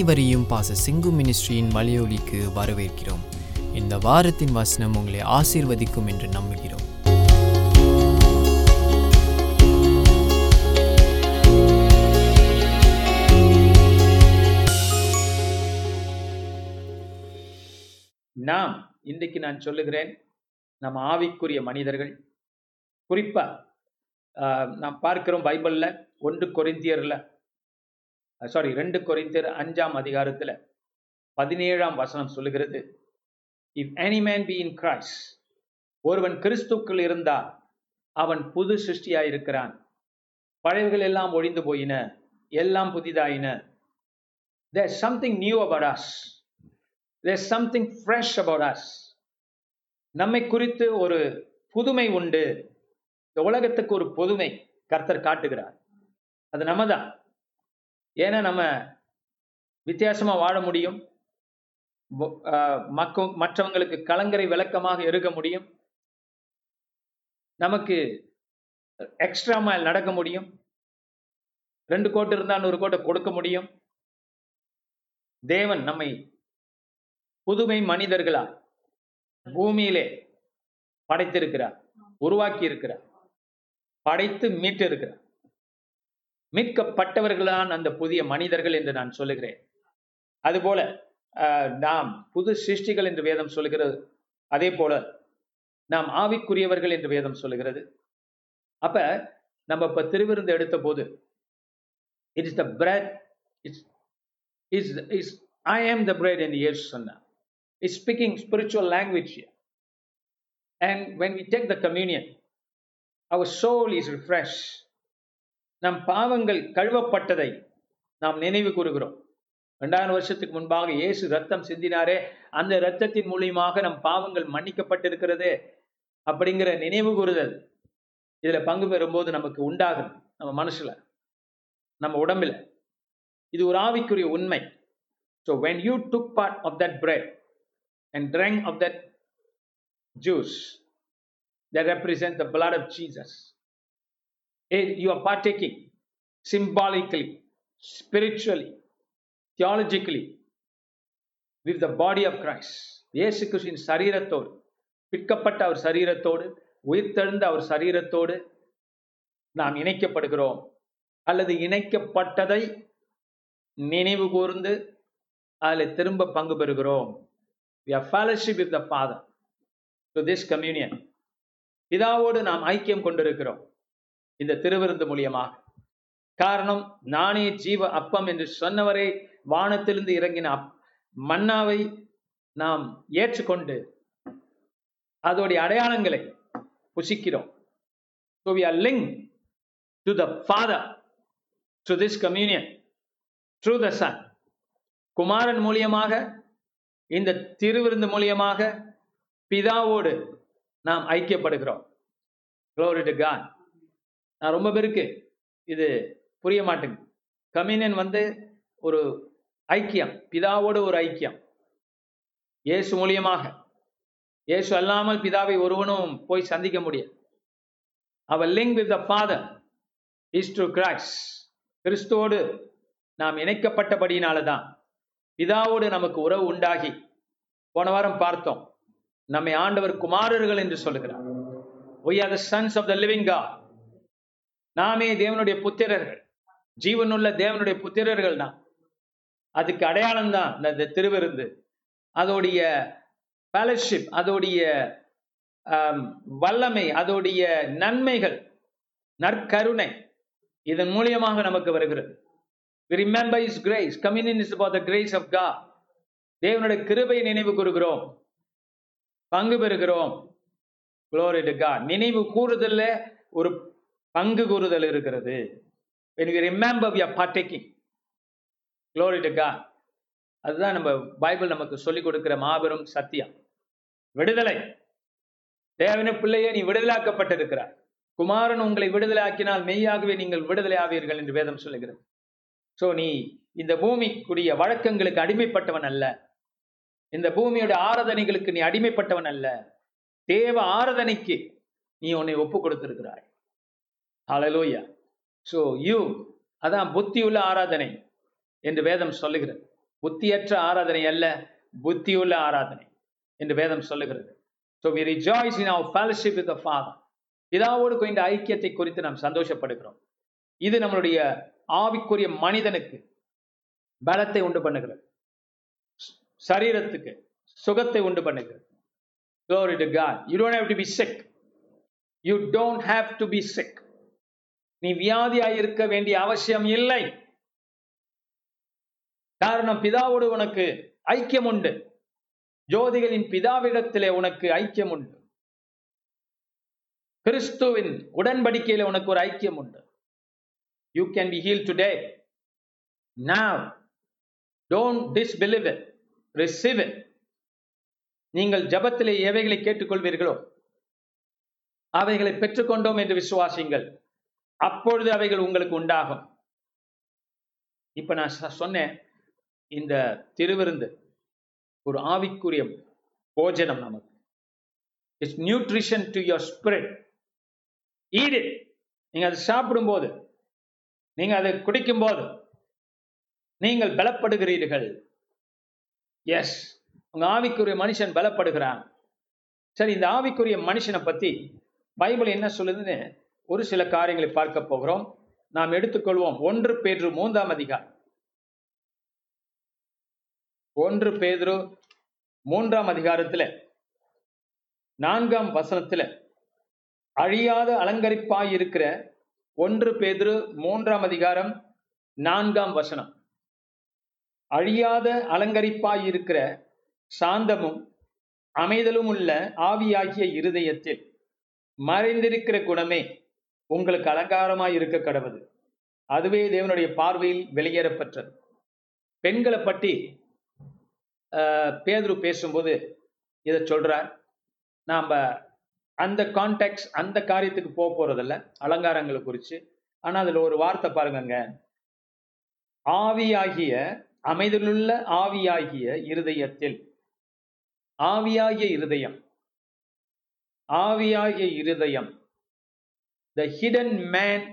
அனைவரையும் பாச சிங்கு மினிஸ்ட்ரியின் மலையொலிக்கு வரவேற்கிறோம். இந்த வாரத்தின் வசனம் உங்களை ஆசீர்வதிக்கும் என்று நம்புகிறோம். நாம் இன்றைக்கு நான் சொல்லுகிறேன் நம்ம ஆவிக்குரிய மனிதர்கள். குறிப்பா ஆஹ், நாம் பார்க்கிறோம் பைபிள்ல ஒன்று கொரிந்தியர்ல சாரி ரெண்டு கொரிந்தியர் அஞ்சாம் அதிகாரத்துல பதினேழாம் வசனம் சொல்லுகிறது. If any man be in Christ ஒருவன் கிறிஸ்துக்குள் இருந்தால் அவன் புது சிருஷ்டியா இருக்கிறான் பழையவைகள் எல்லாம் ஒழிந்து போயின எல்லாம் புதிதாயின. There's something new about us. Something something fresh நம்மை குறித்து ஒரு புதுமை உண்டு. இந்த உலகத்துக்கு ஒரு புதுமை கர்த்தர் காட்டுகிறார். அது நம்ம தான் ஏன்னா நம்ம வித்தியாசமா வாழ முடியும். ஆஹ் மற்றவங்களுக்கு கலங்கரை விளக்கமாக இருக்க முடியும். நமக்கு எக்ஸ்ட்ரா மைல் நடக்க முடியும். ரெண்டு கோட்டு இருந்தா நூறு கோட்டை கொடுக்க முடியும். தேவன் நம்மை புதுமை மனிதர்களா பூமியிலே படைத்திருக்கிறார் உருவாக்கி இருக்கிறார் படைத்து மீட்டு இருக்கிறார் மீட்கப்பட்டவர்கள்தான் அந்த புதிய மனிதர்கள் என்று நான் சொல்லுகிறேன். அதுபோல நாம் புது சிருஷ்டிகள் என்று வேதம் சொல்லுகிறது. அதே போல நாம் ஆவிக்குரியவர்கள் என்று வேதம் சொல்லுகிறது. அப்ப நம்ம இப்ப திருவிருந்து எடுத்த போது it is the bread it's is is I am the bread என்று இயேசு சொன்னார். Is speaking spiritual language and when we take the communion our soul is refresh நம் பாவங்கள் கழுவப்பட்டதை நாம் நினைவு கூறுகிறோம். இரண்டாயிரம் வருஷத்துக்கு முன்பாக இயேசு ரத்தம் சிந்தினாரே அந்த ரத்தத்தின் மூலியமாக நம் பாவங்கள் மன்னிக்கப்பட்டிருக்கிறது அப்படிங்கிற நினைவு கூறுதல் இதுல பங்கு பெறும்போது நமக்கு உண்டாகும் நம்ம மனசுல நம்ம உடம்புல. இது ஒரு ஆவிக்குரிய உண்மை. So when you took part of that bread and drunk of that juice that represent the blood of Jesus. You are partaking symbolically spiritually theologically with the body of Christ. இயேசு கிறிஸ்துவின் சரீரத்தோடு பிற்கப்பட்ட அவர் சரீரத்தோடு உயிர்த்தெழுந்த அவர் சரீரத்தோடு நாம் இணைக்கப்படுகிறோம் அல்லது இணைக்கப்பட்டதை நினைவு கூர்ந்து அதில் திரும்ப பங்கு பெறுகிறோம் we are with the father to this communion இதாவோடு நாம் ஐக்கியம் கொண்டிருக்கிறோம் இந்த திருவிருந்து மூலியமாக. காரணம் நானே ஜீவ அப்பம் என்று சொன்னவரை வானத்திலிருந்து இறங்கின அப்- மன்னாவை நாம் ஏற்றுக்கொண்டு அதோடைய அடையாளங்களை புசிக்கிறோம். So we are link to the father to this communion through the son குமாரன் மூலியமாக இந்த திருவிருந்து மூலியமாக பிதாவோடு நாம் ஐக்கியப்படுகிறோம். Glory to நான் ரொம்ப பேருக்கு இது புரிய மாட்டேங்குது. கம்யூனியன் வந்து ஒரு ஐக்கியம் பிதாவோடு ஒரு ஐக்கியம். இயேசு மூலியமாக. இயேசு அல்லாமல் பிதாவை ஒருவனும் போய் சந்திக்க முடியாது அவர் link with the father is to cracks கிறிஸ்துவோடு நாம் இணைக்கப்பட்டபடியினால தான் பிதாவோடு நமக்கு உறவு உண்டாகி. போன வாரம் பார்த்தோம். நம்மை ஆண்டவர் குமாரர்கள் என்று சொல்லுகிறார். We are the sons of the living God நாமே தேவனுடைய புத்திரர்கள். ஜீவனுள்ள தேவனுடைய புத்திரர்கள் தான். அதுக்கு அடையாளம் தான் இந்த திருவிருந்து. அதோடைய ஃபெலோஷிப் அதோடைய வல்லமை அதோடைய நன்மைகள் நற்கருணை இதன் மூலியமாக நமக்கு வருகிறது. We is grace grace. Communion the grace of கா தேவனுடைய கிருபை நினைவு கூறுகிறோம். பங்கு பெறுகிறோம். Glory to நினைவு கூறுதல்ல ஒரு பங்கு கூறுதல் இருக்கிறது. When we remember we are அதுதான் நம்ம பைபிள் நமக்கு சொல்லிக் கொடுக்கிற மாபெரும் சத்தியம். விடுதலை. தேவன பிள்ளையே நீ விடுதலாக்கப்பட்டிருக்கிறார் குமாரன் உங்களை விடுதலையாக்கினால் மெய்யாகவே நீங்கள் விடுதலை ஆவீர்கள் என்று வேதம் சொல்லுகிறது. சோ நீ இந்த பூமிக்குரிய வழக்கங்களுக்கு அடிமைப்பட்டவன் அல்ல. இந்த பூமியோட ஆராதனைகளுக்கு நீ அடிமைப்பட்டவன் அல்ல. தேவ ஆராதனைக்கு நீ உன்னை ஒப்பு கொடுத்திருக்கிறாய். அலலோயா சோ யூ அதான் புத்தியுள்ள ஆராதனை என்று வேதம் சொல்லுகிறது. புத்தியற்ற ஆராதனை அல்ல புத்தியுள்ள ஆராதனை என்று வேதம் சொல்லுகிறது. So we rejoice in our fellowship with father பிதாவோடு கொண்ட ஐக்கியத்தை குறித்து நாம் சந்தோஷப்படுகிறோம். இது நம்மளுடைய ஆவிக்குரிய மனிதனுக்கு பலத்தை உண்டு பண்ணுகிறது. சரீரத்துக்கு சுகத்தை உண்டு பண்ணுகிறது. Glory to God. You don't have to be sick. You don't have to be sick. நீ வியாதியாய் இருக்க வேண்டிய அவசியம் இல்லை. காரணம் பிதாவோடு உனக்கு ஐக்கியம் உண்டு ஜோதிகளின் பிதாவிடத்திலே உனக்கு ஐக்கியம் உண்டு கிறிஸ்துவின் உடன்படிக்கையில உனக்கு ஒரு ஐக்கியம் உண்டு you can be heal today now don't disbelieve it. Receive it. நீங்கள் ஜபத்திலே எவைகளை கேட்டுக்கொள்வீர்களோ அவைகளை பெற்றுக்கொண்டோம் என்று விசுவாசிங்கள் அப்பொழுது அவைகள் உங்களுக்கு உண்டாகும். இப்ப நான் சொ- சொன்னேன் இந்த திருவிருந்து ஒரு ஆவிக்குரிய போஜனம் நமக்கு. It's nutrition to your spirit ஈடு நீங்க அதை சாப்பிடும்போது நீங்க அதை குடிக்கும்போது நீங்கள் பலப்படுகிறீர்கள். எஸ் உங்க ஆவிக்குரிய மனுஷன் பலப்படுகிறான். சரி இந்த ஆவிக்குரிய மனுஷனை பத்தி பைபிள் என்ன சொல்லுதுன்னு ஒரு சில காரியங்களை பார்க்க போகிறோம். நாம் எடுத்துக்கொள்வோம். ஒன்று பேதுரு மூன்றாம் அதிகாரம். ஒன்று பேதுரு மூன்றாம் அதிகாரத்துல நான்காம் வசனத்துல அழியாத அலங்கரிப்பாய் இருக்கிற ஒன்று பேதுரு மூன்றாம் அதிகாரம் நான்காம் வசனம். அழியாத அலங்கரிப்பாய் இருக்கிற சாந்தமும் அமைதலும் உள்ள ஆவியாகிய இருதயத்தில் மறைந்திருக்கிற குணமே உங்களுக்கு அலங்காரமாய் இருக்க கடவுது அதுவே தேவனுடைய பார்வையில் வெளியேறப்பட்டது பெண்களை பற்றி ஆஹ், பேதுரு பேசும்போது இதை சொல்றார். நாம் அந்த கான்டாக்ட்ஸ் அந்த காரியத்துக்கு போக போறதில்ல. அலங்காரங்களை குறித்து ஆனால் அதில் ஒரு வார்த்தை பாருங்கங்க. ஆவியாகிய அமைதலுள்ள ஆவியாகிய இருதயத்தில். ஆவியாகிய இருதயம். ஆவியாகிய இருதயம். த ஹிடன் மேன்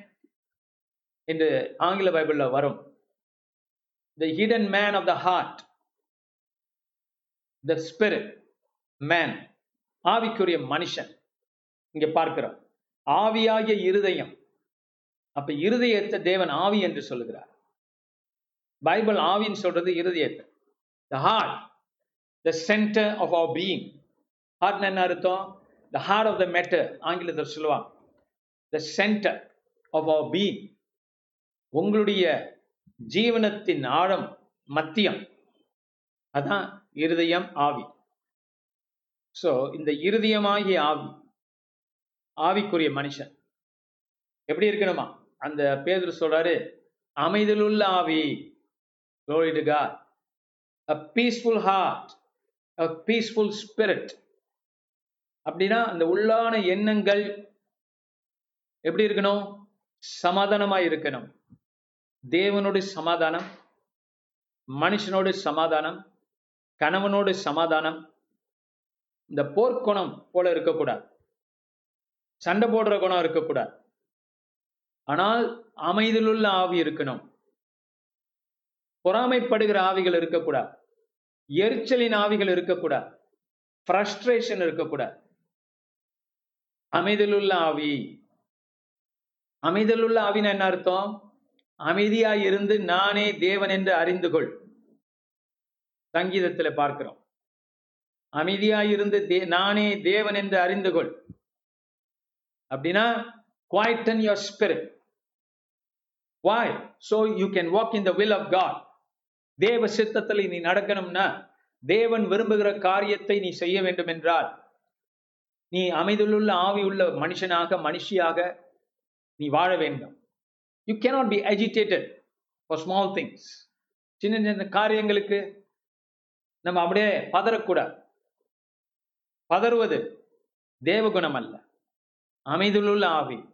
என்று ஆங்கில பைபிளில் வரும். The hidden man of the heart the spirit man ஆவிக்குரிய மனுஷன். இங்க பார்க்கிறோம். ஆவியாகிய இருதயம். அப்ப இருதயத்தை தேவன் ஆவி என்று சொல்லுகிறார். பைபிள் ஆவின்னு சொல்றது இருதயத்தை. The heart the centre of our being heart என்ன அர்த்தம்? The heart of the matter ஆங்கிலத்தில் சொல்லுவாங்க. The centre of our being உங்களுடைய ஜீவனத்தின் ஆழம் மத்தியம். அதான் இருதயம் ஆவி. ஸோ இந்த இருதயமாகிய ஆவி ஆவிக்குரிய மனுஷன். எப்படி இருக்கணுமா? அந்த பேதர் சொல்றாரு அமைதலுள்ள ஆவி. Glory a peaceful heart a peaceful spirit அப்படின்னா அந்த உள்ளான எண்ணங்கள் எப்படி இருக்கணும்? சமாதானமா இருக்கணும். தேவனோட சமாதானம் மனுஷனோட சமாதானம் கணவனோட சமாதானம் இந்த போர்க்குணம் போல இருக்கக்கூடாது. சண்டை போடுற குணம் இருக்கக்கூடாது. ஆனால் அமைதியிலுள்ள ஆவி இருக்கணும். பொறாமைப்படுகிற ஆவிகள் இருக்கக்கூடாது. எரிச்சலின் ஆவிகள் இருக்கக்கூடாது. ஃப்ரஸ்ட்ரேஷன் இருக்கக்கூடாது. அமைதியிலுள்ள ஆவி அமைதலுள்ள ஆவினா என்ன அர்த்தம்? அமைதியாய் இருந்து நானே தேவன் என்று அறிந்து கொள். சங்கீதத்துல பார்க்கிறோம். அமைதியாய் இருந்து தே- நானே தேவன் என்று அறிந்து கொள். அப்படின்னா quieten your spirit why so you can walk in the will of God தேவ சித்தத்தில் நீ நடக்கணும்னா தேவன் விரும்புகிற காரியத்தை நீ செய்ய வேண்டும் என்றால் நீ அமைதியுள்ள ஆவி உள்ள மனுஷனாக மனுஷியாக நீ வாழ வேண்டும். You cannot be agitated for small things சின்ன சின்ன காரியங்களுக்கு நம்ம அப்படியே பதறக்கூடாது. பதறுவது தேவகுணம் அல்ல அமைதியுள்ள ஆவி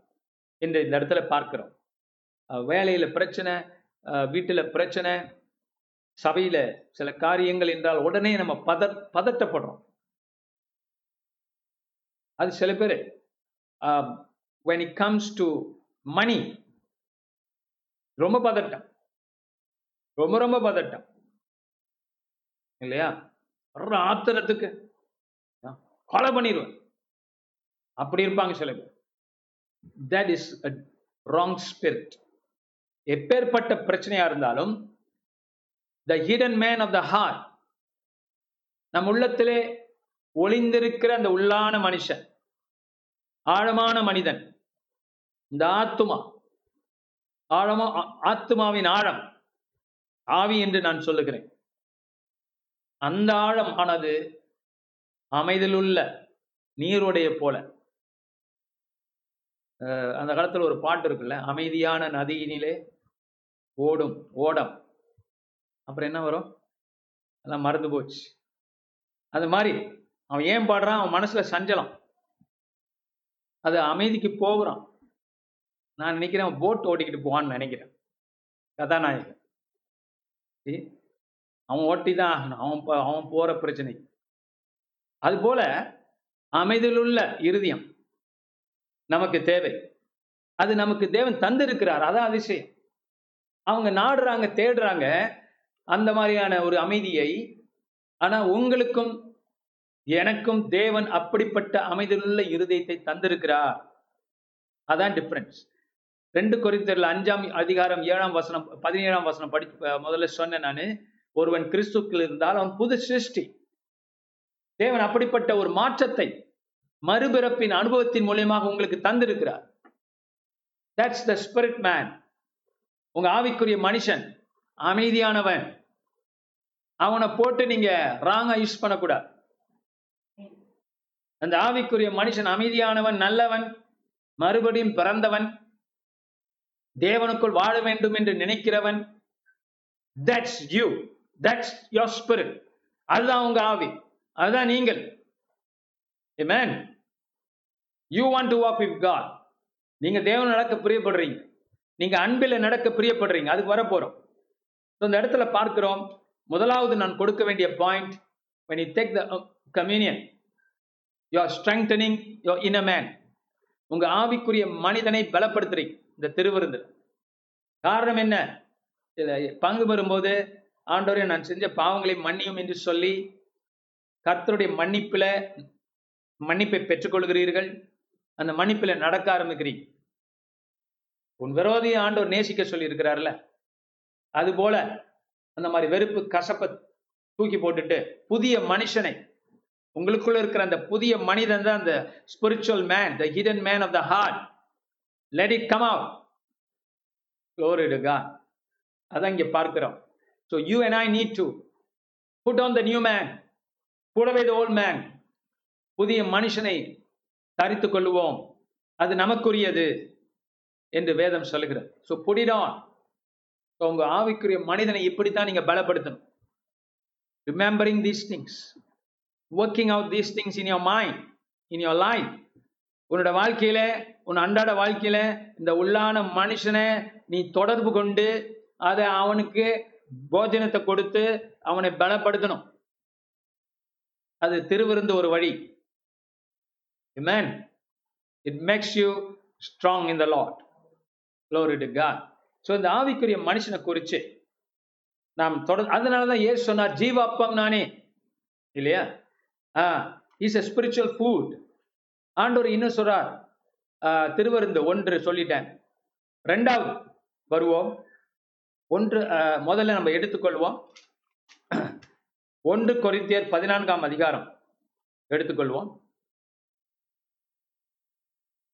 என்று இந்த இடத்துல பார்க்கிறோம். வேலையில பிரச்சனை அஹ் வீட்டுல பிரச்சனை சபையில சில காரியங்கள் என்றால் உடனே நம்ம பத பதட்டப்படுறோம். அது சில பேர் when it comes to மணி ரொம்ப பதட்டம். ரொம்ப ரொம்ப பதட்டம். இல்லையா? வர்ற ஆத்திரத்துக்கு கொலை பண்ணிடுவேன் அப்படி இருப்பாங்க சில பேர். That is a wrong spirit எப்பேற்பட்ட பிரச்சனையா இருந்தாலும் the hidden man of the heart நம் உள்ளத்திலே ஒளிந்திருக்கிற அந்த உள்ளான மனுஷன் ஆழமான மனிதன் இந்த ஆத்துமா ஆழமா ஆ- ஆத்துமாவின் ஆழம் ஆவி என்று நான் சொல்லுகிறேன். அந்த ஆழம் ஆனது அமைதலுள்ள நீருடைய போல. அஹ் அந்த காலத்துல ஒரு பாட்டு இருக்குல்ல அமைதியான நதியினிலே ஓடும் ஓடம் அப்புறம் என்ன வரும்? எல்லாம் மறந்து போச்சு. அது மாதிரி அவன் ஏன் பாடுறான்? அவன் மனசுல சஞ்சலம். அது அமைதிக்கு போகிறான். நான் நினைக்கிறேன் போட் ஓட்டிக்கிட்டு போவான்னு நினைக்கிறேன். கதாநாயகன். அவன் ஓட்டி தான் ஆகணும். அவன் அவன் போற பிரச்சனை. அது போல அமைதியிலுள்ள இருதயம் நமக்கு தேவை. அது நமக்கு தேவன் தந்திருக்கிறார். அதான் அதிசயம். அவங்க நாடுறாங்க தேடுறாங்க. அந்த மாதிரியான ஒரு அமைதியை ஆனா உங்களுக்கும் எனக்கும் தேவன் அப்படிப்பட்ட அமைதியிலுள்ள இருதயத்தை தந்திருக்கிறார். அதான் டிஃப்ரென்ஸ் ரெண்டு குறித்தரில் அஞ்சாம் அதிகாரம் ஏழாம் வசனம் பதினேழாம் வசனம் படி முதல்ல சொன்னேன் நான். ஒருவன் கிறிஸ்துக்கள் இருந்தால் அவன் புது சிருஷ்டி. தேவன் அப்படிப்பட்ட ஒரு மாற்றத்தை மறுபிறப்பின் அனுபவத்தின் மூலியமாக உங்களுக்கு தந்திருக்கிறார். தட்ஸ் த ஸ்பிரிட் மேன் உங்க ஆவிக்குரிய மனுஷன் அமைதியானவன். அவனை போட்டு நீங்க ராங்கா யூஸ் பண்ணக்கூடாது. அந்த ஆவிக்குரிய மனுஷன் அமைதியானவன் நல்லவன் மறுபடியும் பிறந்தவன். தேவனுக்குள் வாழ வேண்டும் என்று நினைக்கிறவன் that's you that's your spirit அதுதான் உங்க ஆவி. அதுதான் நீங்கள். Man you want to walk with God. நீங்க தேவன் நடக்க பிரியப்படுறீங்க. நீங்க அன்பில் நடக்க பிரியப்படுறீங்க. அதுக்கு வரப்போறோம் So, இந்த இடத்துல பார்க்கிறோம். முதலாவது நான் கொடுக்க வேண்டிய point when you take the communion communion you are strengthening your inner man. உங்க ஆவிக்குரிய மனிதனை பலப்படுத்துறீங்க. இந்த திருவிருந்து காரணம் என்ன? இதுல பங்கு பெறும்போது ஆண்டவரே நான் செஞ்ச பாவங்களை மன்னியும் என்று சொல்லி கர்த்தருடைய மன்னிப்புல மன்னிப்பை பெற்றுக்கொள்கிறீர்கள். அந்த மன்னிப்பில் நடக்க ஆரம்பிக்கிறீங்க. உன் விரோதியை ஆண்டவர் நேசிக்க சொல்லி இருக்கிறார்ல அது போல அந்த மாதிரி வெறுப்பு கசப்பை தூக்கி போட்டுட்டு புதிய மனுஷனை உங்களுக்குள்ள இருக்கிற அந்த புதிய மனிதன் தான் அந்த spiritual man the hidden man of the heart let it come out Glory அதான் இங்க பார்க்கிறோம். So you and I need to put on the new man கூடவே த ஓல்ட் மேன் புதிய மனுஷனை தரித்து கொள்ளுவோம். அது நமக்குரியது என்று வேதம் சொல்லுகிறது. ஸோ புடிடான் உங்கள் ஆவிக்குரிய மனிதனை இப்படித்தான் நீங்க பலப்படுத்தணும். Remembering these things working out these things in your mind in your life உன்னோட வாழ்க்கையில உன் அன்றாட வாழ்க்கையில இந்த உள்ளான மனுஷனை நீ தொடர்பு கொண்டு அதை அவனுக்கு போஜனத்தை கொடுத்து அவனை பலப்படுத்தணும். அது திருவிருந்து ஒரு வழி. Man it makes you strong in the Lord Glory to God. So இந்த ஆவிக்குரிய மனுஷனை குறித்து நாம் தொடர் அதனால தான் ஏசு சொன்னார் ஜீவ அப்பம் நானே. இல்லையா? ஆ இஸ் எ ஸ்பிரிச்சுவல் ஃபுட் ஆண்டவர் இன்னும் சொல்றார் திருவருந்து ஒன்று சொல்லிட்டேன். ரெண்டாவது வருவோம். ஒன்று முதல்ல நம்ம எடுத்துக்கொள்வோம். ஒன்று கொரிந்தியர் பதினான்காம் அதிகாரம். எடுத்துக்கொள்வோம்.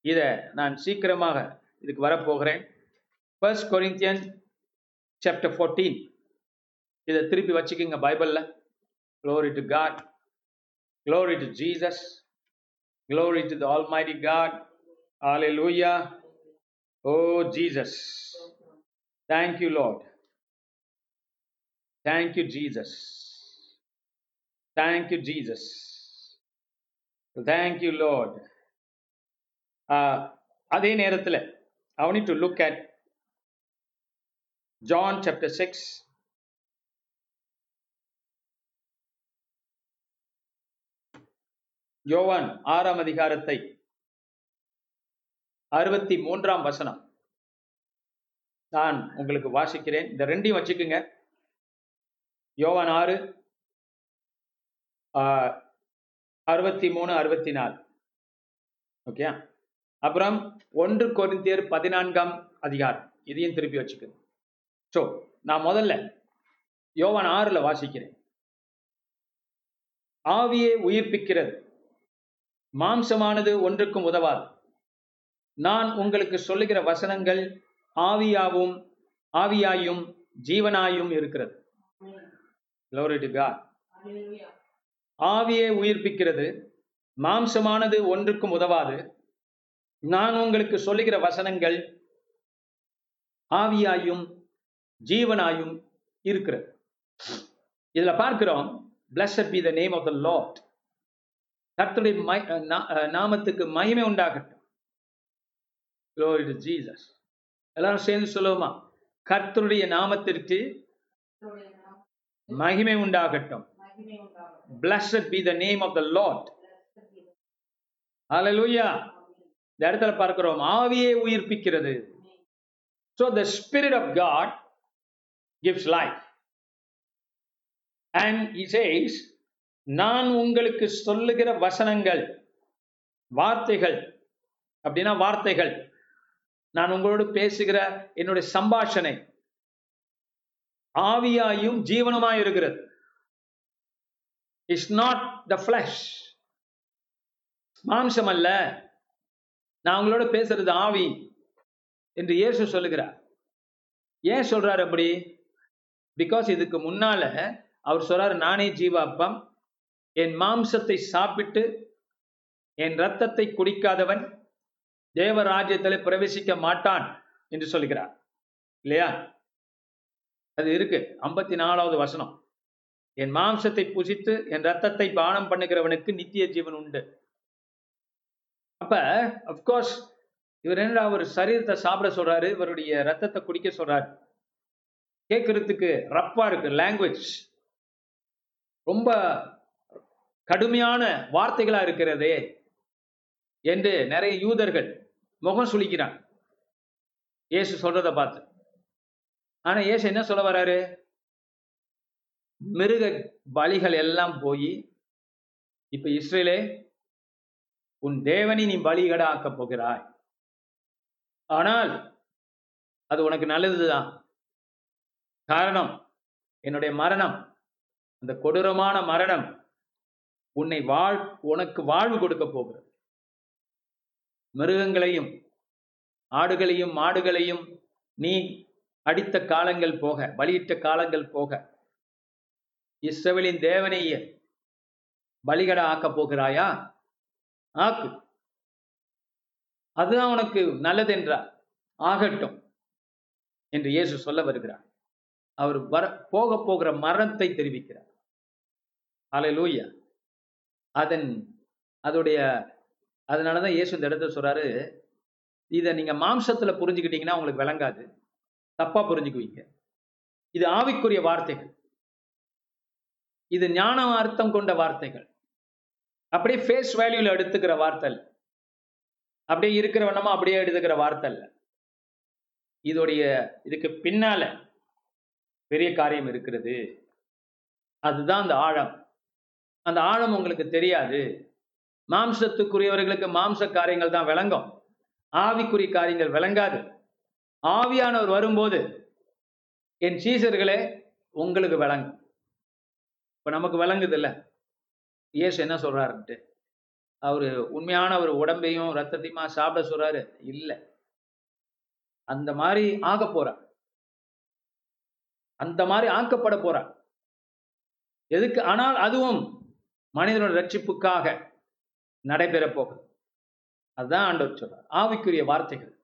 இத நான் சீக்கிரமாக இதுக்கு வரப்போகிறேன். ஃபர்ஸ்ட் கொரிந்தியன் சாப்டர் ஃபோர்டீன் இதை திருப்பி வச்சுக்கிங்க பைபிளில். Glory to God glory to Jesus glory to the almighty God hallelujah oh Jesus thank you lord thank you jesus thank you jesus thank you lord ah, அதே நேரத்தில் I need to look at John chapter 6 யோவான் ஆறாம் அதிகாரத்தை அறுபத்தி மூன்றாம் வசனம். நான் உங்களுக்கு வாசிக்கிறேன். இந்த ரெண்டையும் வச்சுக்குங்க. யோவான் ஆறு ஆஹ், அறுபத்தி மூணு அறுபத்தி நாலு ஓகே அப்புறம் ஒன்று கொரிந்தியர் பதினான்காம் அதிகாரம். இதையும் திருப்பி வச்சுக்கோங்க. ஸோ நான் முதல்ல யோவான் ஆறுல வாசிக்கிறேன். ஆவியே உயிர்ப்பிக்கிறது. மாம்சமானது ஒன்றுக்கும் உதவாது. நான் உங்களுக்கு சொல்லுகிற வசனங்கள் ஆவியாவும் ஆவியாயும் ஜீவனாயும் இருக்கிறது. ஆவியை உயிர்ப்பிக்கிறது மாம்சமானது ஒன்றுக்கும் உதவாது. நான் உங்களுக்கு சொல்லுகிற வசனங்கள் ஆவியாயும் ஜீவனாயும் இருக்கிறது. இதுல பார்க்கிறோம் blessed be the name of the lord. கர்த்தருடைய மை- நா- நாமத்துக்கு மகிமை உண்டாகட்டும். க்ளோரி டு ஜீசஸ் எல்லாரும் சேர்ந்து சொல்லுவோமா? கர்த்தருடைய நாமத்திற்கு மகிமை உண்டாகட்டும். Blessed be the name of the lord. Hallelujah. இந்த இடத்துல பார்க்கிறோம். ஆவியே உயிர்ப்பிக்கிறது. So the spirit of God gives life and Jesus நான் உங்களுக்கு சொல்லுகிற வசனங்கள் வார்த்தைகள். அப்படின்னா வார்த்தைகள். நான் உங்களோடு பேசுகிற என்னுடைய சம்பாஷணை ஆவியாயும் ஜீவனுமாய் இருக்கிறது. இஸ் நாட் த ஃபிளஷ் மாம்சம் அல்ல நான் உங்களோட பேசுறது ஆவி என்று இயேசு சொல்லுகிறார். ஏன் சொல்றாரு அப்படி? பிகாஸ் இதுக்கு முன்னால அவர் சொல்றாரு நானே ஜீவாப்பம் என் மாம்சத்தை சாப்பிட்டு என் ரத்தத்தை குடிக்காதவன் தேவராஜ்யத்தில் பிரவேசிக்க மாட்டான் என்று சொல்லுகிறார். இல்லையா? அது இருக்கு. ஐம்பத்தி நாலாவது வசனம். என் மாம்சத்தை புசித்து என் ரத்தத்தை பானம் பண்ணுகிறவனுக்கு நித்திய ஜீவன் உண்டு. அப்ப அப்கோர்ஸ் இவர் என்ன அவர் சரீரத்தை சாப்பிட சொல்றாரு இவருடைய ரத்தத்தை குடிக்க சொல்றாரு. கேட்கறதுக்கு ரப்பா இருக்கு லாங்குவேஜ் ரொம்ப கடுமையான வார்த்தைகளா இருக்கிறதே என்று நிறைய யூதர்கள் முகம் சுழிக்கிறான் இயேசு சொல்றதை பார்த்து. ஆனா இயேசு என்ன சொல்ல வராரு? மிருக பலிகள் எல்லாம் போய் இப்ப இஸ்ரேலே உன் தேவனை நீ பலிகட ஆக்க போகிறாய். ஆனால் அது உனக்கு நல்லதுதான். காரணம் என்னுடைய மரணம் அந்த கொடூரமான மரணம் உன்னை வாழ் உனக்கு வாழ்வு கொடுக்க போகிறது. மிருகங்களையும் ஆடுகளையும் மாடுகளையும் நீ அடித்த காலங்கள் போக பலியிட்ட காலங்கள் போக இஸ்ரவேலின் தேவனைய பலிகட ஆக்கப் போகிறாயா? ஆக்கு. அதுதான் உனக்கு நல்லதென்றார் ஆகட்டும் என்று இயேசு சொல்ல வருகிறார். அவர் வர போக போகிற மரணத்தை தெரிவிக்கிறார். அலை லூயா அதன் அதோடைய அதனாலதான் இயேசு இந்த இடத்துல சொல்றாரு இதை நீங்க மாம்சத்துல புரிஞ்சுக்கிட்டீங்கன்னா உங்களுக்கு விளங்காது. தப்பா புரிஞ்சுக்குவீங்க. இது ஆவிக்குரிய வார்த்தைகள். இது ஞான அர்த்தம் கொண்ட வார்த்தைகள். அப்படியே ஃபேஸ் வேல்யூல எடுத்துக்கிற வார்த்தை அப்படியே இருக்கிற வண்ணமா அப்படியே எடுத்துக்கிற வார்த்தை இல்லை இதோடைய இதுக்கு பின்னால பெரிய காரியம் இருக்கிறது. அதுதான் அந்த ஆழம். அந்த ஆழம் உங்களுக்கு தெரியாது. மாம்சத்துக்குரியவர்களுக்கு மாம்ச காரியங்கள் தான் விளங்கும். ஆவிக்குரிய காரியங்கள் விளங்காது. ஆவியானவர் வரும்போது என் சீசர்களே உங்களுக்கு விளங்கும். இப்ப நமக்கு விளங்குது இல்ல இயேசு என்ன சொல்றாருன்ட்டு. அவரு உண்மையான ஒரு உடம்பையும் ரத்தத்தையுமா சாப்பிட சொல்றாரு? இல்ல. அந்த மாதிரி ஆக போறா. அந்த மாதிரி ஆக்கப்பட போறா. எதுக்கு? ஆனால் அதுவும் மனிதனோட ரட்சிப்புக்காக. நடைபெற போகுது அதுதான் ஆண்டவர் சொல்றார். ஆவிக்குரிய வார்த்தைகள்.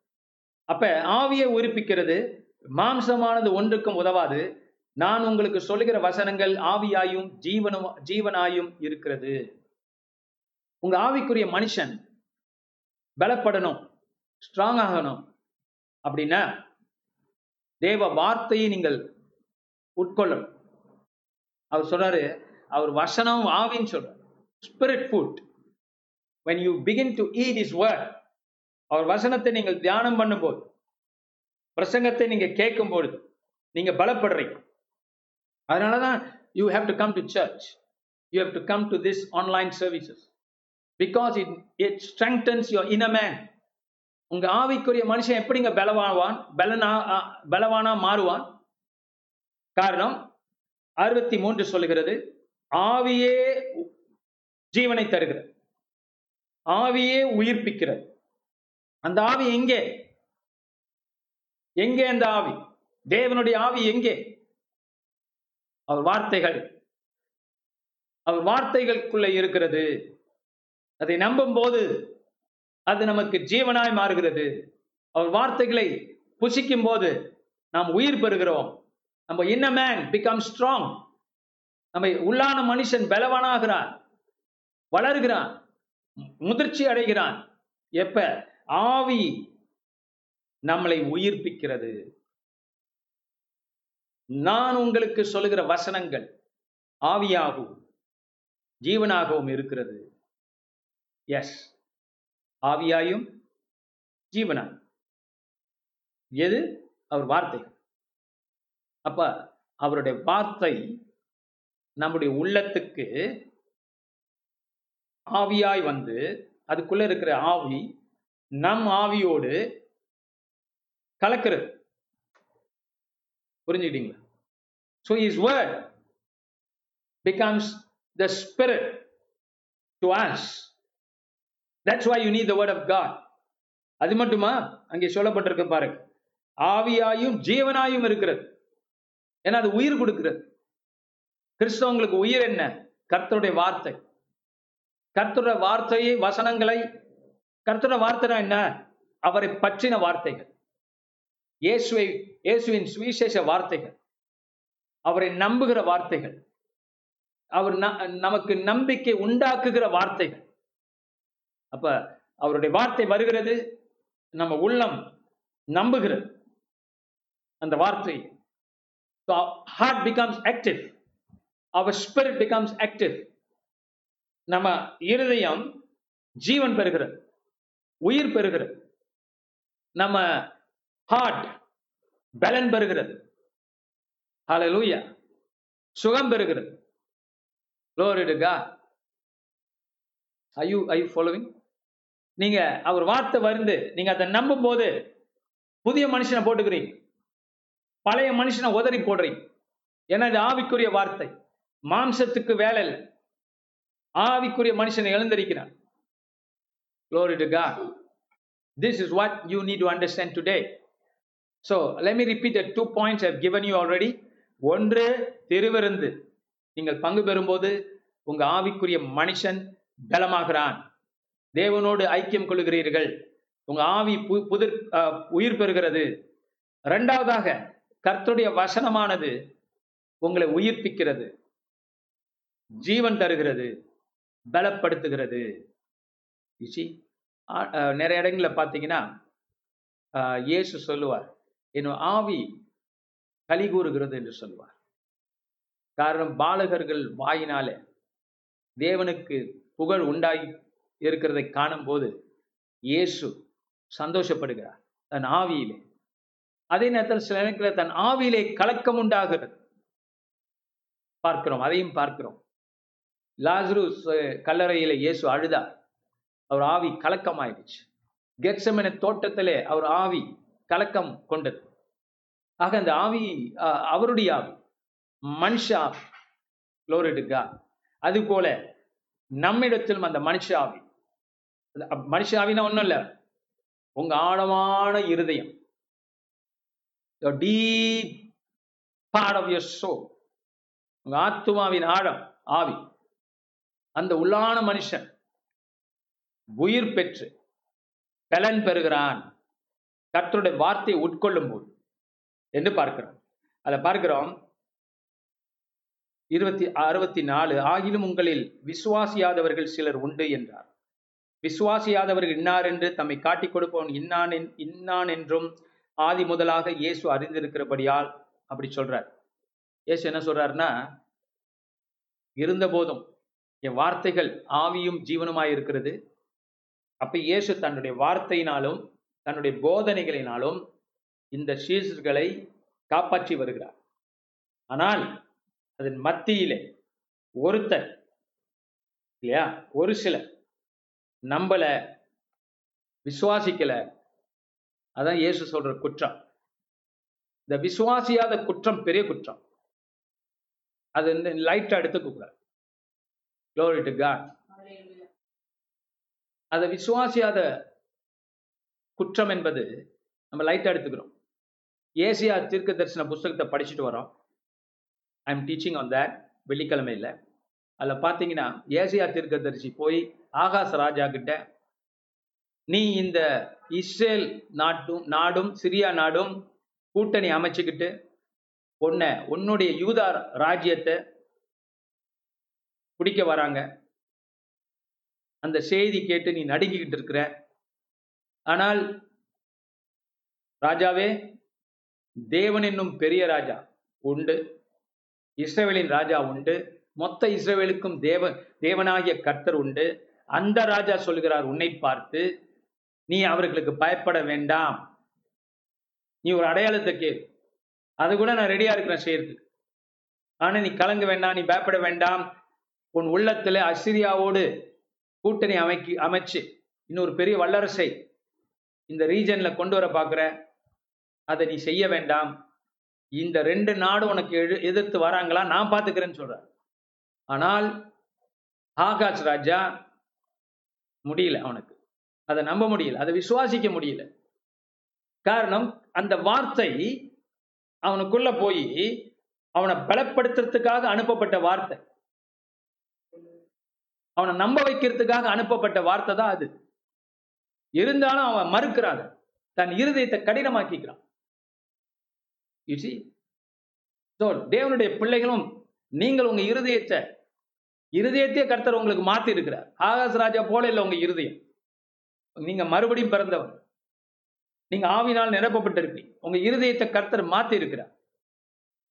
அப்ப ஆவியை உயிர்ப்பிக்கிறது மாம்சமானது ஒன்றுக்கும் உதவாது. நான் உங்களுக்கு சொல்லுகிற வசனங்கள் ஆவியாயும் ஜீவனும் ஜீவனாயும் இருக்கிறது. உங்க ஆவிக்குரிய மனுஷன் பலப்படணும் ஸ்ட்ராங் ஆகணும். அப்படின்னா தேவ வார்த்தையை நீங்கள் உட்கொள்ளணும். அவர் சொல்றாரு அவர் வசனம் ஆவின்னு சொல்றாரு. Spirit food when you begin to eat his word அவர் வசனத்தை நீங்கள் தியானம் பண்ணும்போது பிரசங்கத்தை நீங்க கேட்கும் பொழுது நீங்க பலப்படுறீங்க. அதனாலதான் you have to come to church you have to come to this online services because it it strengthens your inner man உங்க ஆவிக்குரிய மனுஷன் எப்படிங்க பலவாவான் பலனா பலவானா மாறுவான்? காரணம் அறுபத்தி மூன்று சொல்லுகிறது ஆவியே ஜீவனை தருகிறது. ஆவியே உயிர்ப்பிக்கிறது. அந்த ஆவி எங்கே? எங்கே அந்த ஆவி? தேவனுடைய ஆவி எங்கே? அவர் வார்த்தைகள். அவர் வார்த்தைகளுக்குள்ள இருக்கிறது. அதை நம்பும் போது அது நமக்கு ஜீவனாய் மாறுகிறது. அவர் வார்த்தைகளை புசிக்கும் போது நாம் உயிர் பெறுகிறோம். நம்ம இன்ன மேன் பிகம் ஸ்ட்ராங் நம்ம உள்ளான மனுஷன் பலவானாகிறான். வளர்கிறான். முதிர்ச்சி அடைகிறான். எப்ப? ஆவி நம்மளை உயிர்ப்பிக்கிறது. நான் உங்களுக்கு சொல்லுகிற வசனங்கள் ஆவியாகவும் ஜீவனாகவும் இருக்கிறது. எஸ் ஆவியாயும் ஜீவனா எது? அவர் வார்த்தை அப்ப அவருடைய வார்த்தை நம்முடைய உள்ளத்துக்கு ஆவியாய் வந்து அதுக்குள்ள இருக்கிற ஆவி நம் ஆவியோடு கலக்கிறது. புரிஞ்சுக்கிட்டீங்களா? So his word becomes the spirit to us that's why you need the word of God அது மட்டுமா? அங்கே சொல்லப்பட்டிருக்க பாருங்க. ஆவியாயும் ஜீவனாயும் இருக்கிறது. ஏன்னா அது உயிர் கொடுக்கிறது. கிறிஸ்தவங்களுக்கு உயிர் என்ன? கர்த்தருடைய வார்த்தை. கர்த்தர வார்த்தையை வசனங்களை கர்த்தர வார்த்தை என்ன? அவரை பற்றின வார்த்தைகள். இயேசுவை இயேசுவின் சுவிசேஷ வார்த்தைகள். அவரை நம்புகிற வார்த்தைகள். அவர் ந- நமக்கு நம்பிக்கை உண்டாக்குகிற வார்த்தைகள். அப்ப அவருடைய வார்த்தை வருகிறது நம்ம உள்ளம் நம்புகிறது. அந்த வார்த்தை heart becomes active our spirit becomes active நம்ம இருதயம் ஜீவன் பெறுகிறது உயிர் பெறுகிறது நம்ம ஹார்ட் பலன் பெறுகிறது. லூயா சுகம் பெறுகிறது. லோரிடுகா to God. ஃபாலோவிங் நீங்க அவர் வார்த்தை வருந்து நீங்க அதை நம்பும் போது புதிய மனுஷனை போட்டுக்கிறீங்க. பழைய மனுஷனை உதறி போடுறீங்க. ஏன்னா இது ஆவிக்குரிய வார்த்தை. மாம்சத்துக்கு வேலை இல்லை. ஆவிக்குரிய மனுஷனை எழுந்திருக்கிறான் Glory to God. This is what you need to understand today. So let me repeat the two points I've given you already. ஒன்று திருவிருந்து. நீங்கள் பங்கு பெறும்போது உங்க ஆவிக்குரிய மனுஷன் பலமாகிறான். தேவனோடு ஐக்கியம் கொள்கிறீர்கள் உங்க ஆவி பு- புதிர் அஹ், உயிர் பெறுகிறது. இரண்டாவதாக கர்த்துடைய வசனமானது உங்களை உயிர்ப்பிக்கிறது. ஜீவன் தருகிறது. பலப்படுத்துகிறது. You அஹ், நிறைய இடங்களில் பார்த்தீங்கன்னா இயேசு சொல்லுவார் என் ஆவி களி கூறுகிறது என்று சொல்லுவார். காரணம் பாலகர்கள் வாயினாலே தேவனுக்கு புகழ் உண்டாகி இருக்கிறதை காணும்போது இயேசு சந்தோஷப்படுகிறார் தன் ஆவியிலே. அதே நேரத்தில் சில நேரங்களில் தன் ஆவியிலே கலக்கம் உண்டாகிறது பார்க்கிறோம் அதையும் பார்க்கிறோம். லாசருஸ் கல்லறையில இயேசு அழுதார். அவர் ஆவி கலக்கமாயிடுச்சு. கெட்சமன தோட்டத்திலே அவர் ஆவி கலக்கம் கொண்டது. ஆக அந்த ஆவி அஹ், அவருடைய ஆவி மனுஷ ஆவி அது போல நம்மிடத்திலும் அந்த மனுஷ ஆவி. மனுஷ ஆவினா ஒண்ணும் இல்ல. உங்க ஆழமான இருதயம். Deep part of your soul உங்க ஆத்துமாவின் ஆழம் ஆவி. அந்த உள்ளான மனுஷன் உயிர் பெற்று பலன் பெறுகிறான். கர்த்தருடைய வார்த்தையை உட்கொள்ளும் போது என்று பார்க்கிறோம். அதை பார்க்கிறோம் இருபத்தி அறுபத்தி நாலு ஆகிலும் உங்களில் விசுவாசியாதவர்கள் சிலர் உண்டு என்றார். விசுவாசியாதவர்கள் இன்னார் என்று தம்மை காட்டிக் கொடுப்பவன் இன்னான் இன்னான் என்றும் ஆதி முதலாக இயேசு அறிந்திருக்கிறபடியால் அப்படி சொல்றார். இயேசு என்ன சொல்றாருன்னா இருந்த போதும் என் வார்த்தைகள் ஆவியும் ஜீவனுமாய் இருக்கிறது அப்ப இயேசு தன்னுடைய வார்த்தையினாலும் தன்னுடைய போதனைகளினாலும் இந்த சீசர்களை காப்பாற்றி வருகிறார். ஆனால் அதன் மத்தியிலே ஒருத்தர் இல்லையா? ஒரு சிலர் நம்பல விசுவாசிக்கல. அதான் இயேசு சொல்ற குற்றம். இந்த விசுவாசியாத குற்றம் பெரிய குற்றம். அது லைட்டா எடுத்துக்க கூடாது Glory to God. அதை விசுவாசியாத குற்றம் என்பது நம்ம லைட்டா எடுத்துக்கிறோம். ஏசியா தீர்க்க தரிசன புஸ்தகத்தை படிச்சுட்டு வரோம். I am teaching on that வெள்ளிக்கிழமையில் அதில் பார்த்தீங்கன்னா ஏசியா தீர்க்கதரிசி போய் ஆகாச ராஜா கிட்ட நீ இந்த இஸ்ரேல் நாட்டும் நாடும் சிரியா நாடும் கூட்டணி அமைச்சுக்கிட்டு உன்னை உன்னுடைய யூதா ராஜ்யத்தை பிடிக்க வராங்க. அந்த செய்தி கேட்டு நீ நடுங்கிக்கிட்டு இருக்கிற. ஆனால் ராஜாவே தேவன் என்னும் பெரிய ராஜா உண்டு. இஸ்ரவேலின் ராஜா உண்டு. மொத்த இஸ்ரேவேலுக்கும் தேவ தேவனாகிய கர்த்தர் உண்டு. அந்த ராஜா சொல்கிறார் உன்னை பார்த்து நீ அவர்களுக்கு பயப்பட வேண்டாம். நீ ஒரு அடையாளத்தை கேள். அது கூட நான் ரெடியா இருக்கிறேன் செய்யறதுக்கு. ஆனா நீ கலங்க வேண்டாம் நீ பயப்பட வேண்டாம். உன் உள்ளத்துல அசிரியாவோடு கூட்டணி அமைக்கி அமைச்சு இன்னொரு பெரிய வல்லரசை இந்த ரீஜன்ல கொண்டு வர பார்க்குற அதை நீ செய்ய வேண்டாம். இந்த ரெண்டு நாடும் உனக்கு எழு எதிர்த்து வராங்களா? நான் பார்த்துக்கிறேன்னு சொல்றேன் ஆனால் ஆகாஷ் ராஜா முடியல அவனுக்கு. அதை நம்ப முடியல. அதை விசுவாசிக்க முடியல. காரணம் அந்த வார்த்தை அவனுக்குள்ள போய் அவனை பலப்படுத்துறதுக்காக அனுப்பப்பட்ட வார்த்தை. அவனை நம்ப வைக்கிறதுக்காக அனுப்பப்பட்ட வார்த்தை தான் அது. இருந்தாலும் அவன் மறுக்கிறான். தன் இருதயத்தை கடினமாக்கிக்கிறான். You see? தேவனுடைய பிள்ளைகளும் நீங்கள் உங்க இருதயத்தை இருதயத்தையே கர்த்தர் உங்களுக்கு மாத்தி இருக்கிறார் ஆகாஷ் ராஜா போல இல்லை உங்க இருதயம். நீங்க மறுபடியும் பிறந்தவர். நீங்க ஆவினால் நிரப்பப்பட்டிருக்கீங்க உங்க இருதயத்தை கர்த்தர் மாத்தி இருக்கிறார்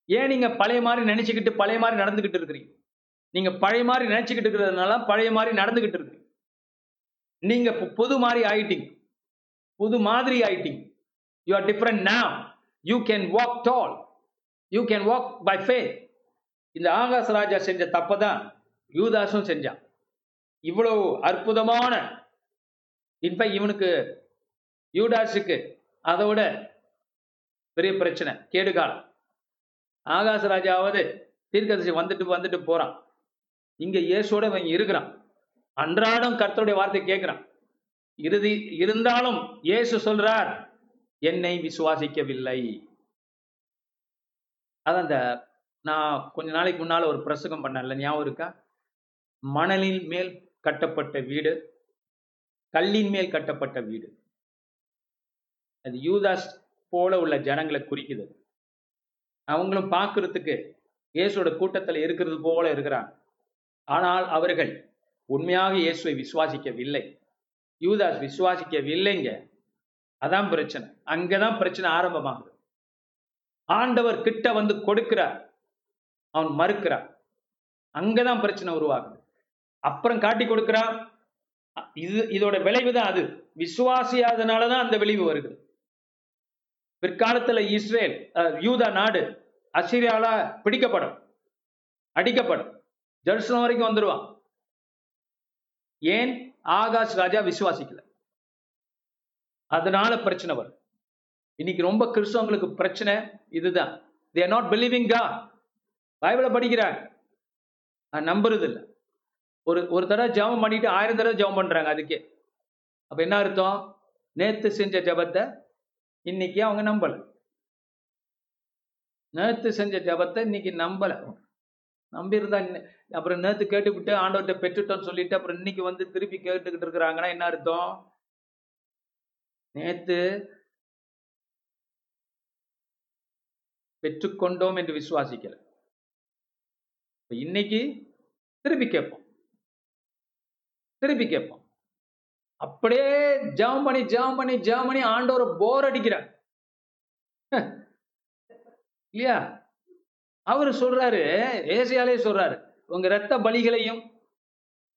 ஏன் நீங்க பழைய மாதிரி நினைச்சுக்கிட்டு பழைய மாதிரி நடந்துகிட்டு இருக்கிறீங்க? நீங்க பழைய மாதிரி நினைச்சுக்கிட்டு இருக்கிறதுனால பழைய மாதிரி நடந்துகிட்டு இருக்கு. நீங்க புது மாதிரி ஆயிட்டீங்க. புது மாதிரி ஆயிட்டீங்க. யூ ஆர் டிஃப்ரெண்ட் நாம் you can walk tall you can walk by faith இந்த ஆகாஷ் ராஜா செஞ்ச தப்பை தான் யூதாஸும் செஞ்சான் இவ்வளவு அற்புதமான இன்ஃபேக்ட் இவனுக்கு யூடாஸுக்கு அதை விட பெரிய பிரச்சனை கேடுகாலம். ஆகாஷ் ராஜாவது தீர்க்கதரிசி வந்துட்டு வந்துட்டு போறான். இங்க இயேசோட இவன் இருக்கிறான். அன்றாடம் கர்த்தருடைய வார்த்தை கேட்கிறான். இறுதி இருந்தாலும் இயேசு சொல்றார் என்னை விசுவாசிக்கவில்லை. அதான் அந்த நான் கொஞ்ச நாளைக்கு முன்னால ஒரு பிரசங்கம் பண்ணல ஞாபகம் இருக்கா? மணலின் மேல் கட்டப்பட்ட வீடு கல்லின் மேல் கட்டப்பட்ட வீடு. அது யூதாஸ் போல உள்ள ஜனங்களை குறிக்குது. அவங்களும் பார்க்கறதுக்கு இயேசோட கூட்டத்தில் இருக்கிறது போல இருக்கிறாங்க. ஆனால் அவர்கள் உண்மையாக இயேசுவை விசுவாசிக்கவில்லை. யூதாஸ் விசுவாசிக்கவில்லைங்க. அதான் பிரச்சனை. அங்கதான் பிரச்சனை ஆரம்பமாகுது. ஆண்டவர் கிட்ட வந்து கொடுக்கிறார். அவன் மறுக்கிறான். அங்கதான் பிரச்சனை உருவாகுது. அப்புறம் காட்டி கொடுக்கிறான். இது இதோட விளைவு தான் அது. விசுவாசியாதனாலதான் அந்த விளைவு வருது. பிற்காலத்துல இஸ்ரேல் அஹ், யூதா நாடு அசிரியால பிடிக்கப்படும். அடிக்கப்படும். ஜெருசலம் வரைக்கும் வந்துருவான். ஏன்? ஆகாஷ் ராஜா விசுவாசிக்கல. அதனால பிரச்சனை வரும் இன்னைக்கு ரொம்ப கிறிஸ்தவங்களுக்கு பிரச்சனை இதுதான். தே நாட் பிலீவிங் கா பைபிளை படிக்கிறாங்க. நான் நம்புறது இல்லை. ஒரு ஒரு தடவை ஜெபம் பண்ணிட்டு ஆயிரம் தடவை ஜெபம் பண்றாங்க அதுக்கே. அப்ப என்ன அர்த்தம்? நேத்து செஞ்ச ஜெபத்தை இன்னைக்கு அவங்க நம்பல. நேத்து செஞ்ச ஜெபத்தை இன்னைக்கு நம்பல. நம்பியிருந்தா அப்புறம் நேத்து கேட்டுவிட்டு ஆண்டவர்கிட்ட பெற்றுட்டோம்னு சொல்லிட்டு அப்புறம் இன்னைக்கு வந்து திருப்பி கேட்டுக்கிட்டு இருக்கிறாங்கன்னா என்ன அர்த்தம்? நேத்து பெற்றுக்கொண்டோம் என்று விசுவாசிக்கல. இன்னைக்கு திருப்பி கேட்போம். திருப்பி கேட்போம். அப்படியே ஜாம் பண்ணி ஜாம் பண்ணி ஜாம் பண்ணி ஆண்டவரை போர் அடிக்கிறார். இல்லையா? அவரு சொல்றாரு ஏசியாலே சொல்றாரு உங்க ரத்த பலிகளையும்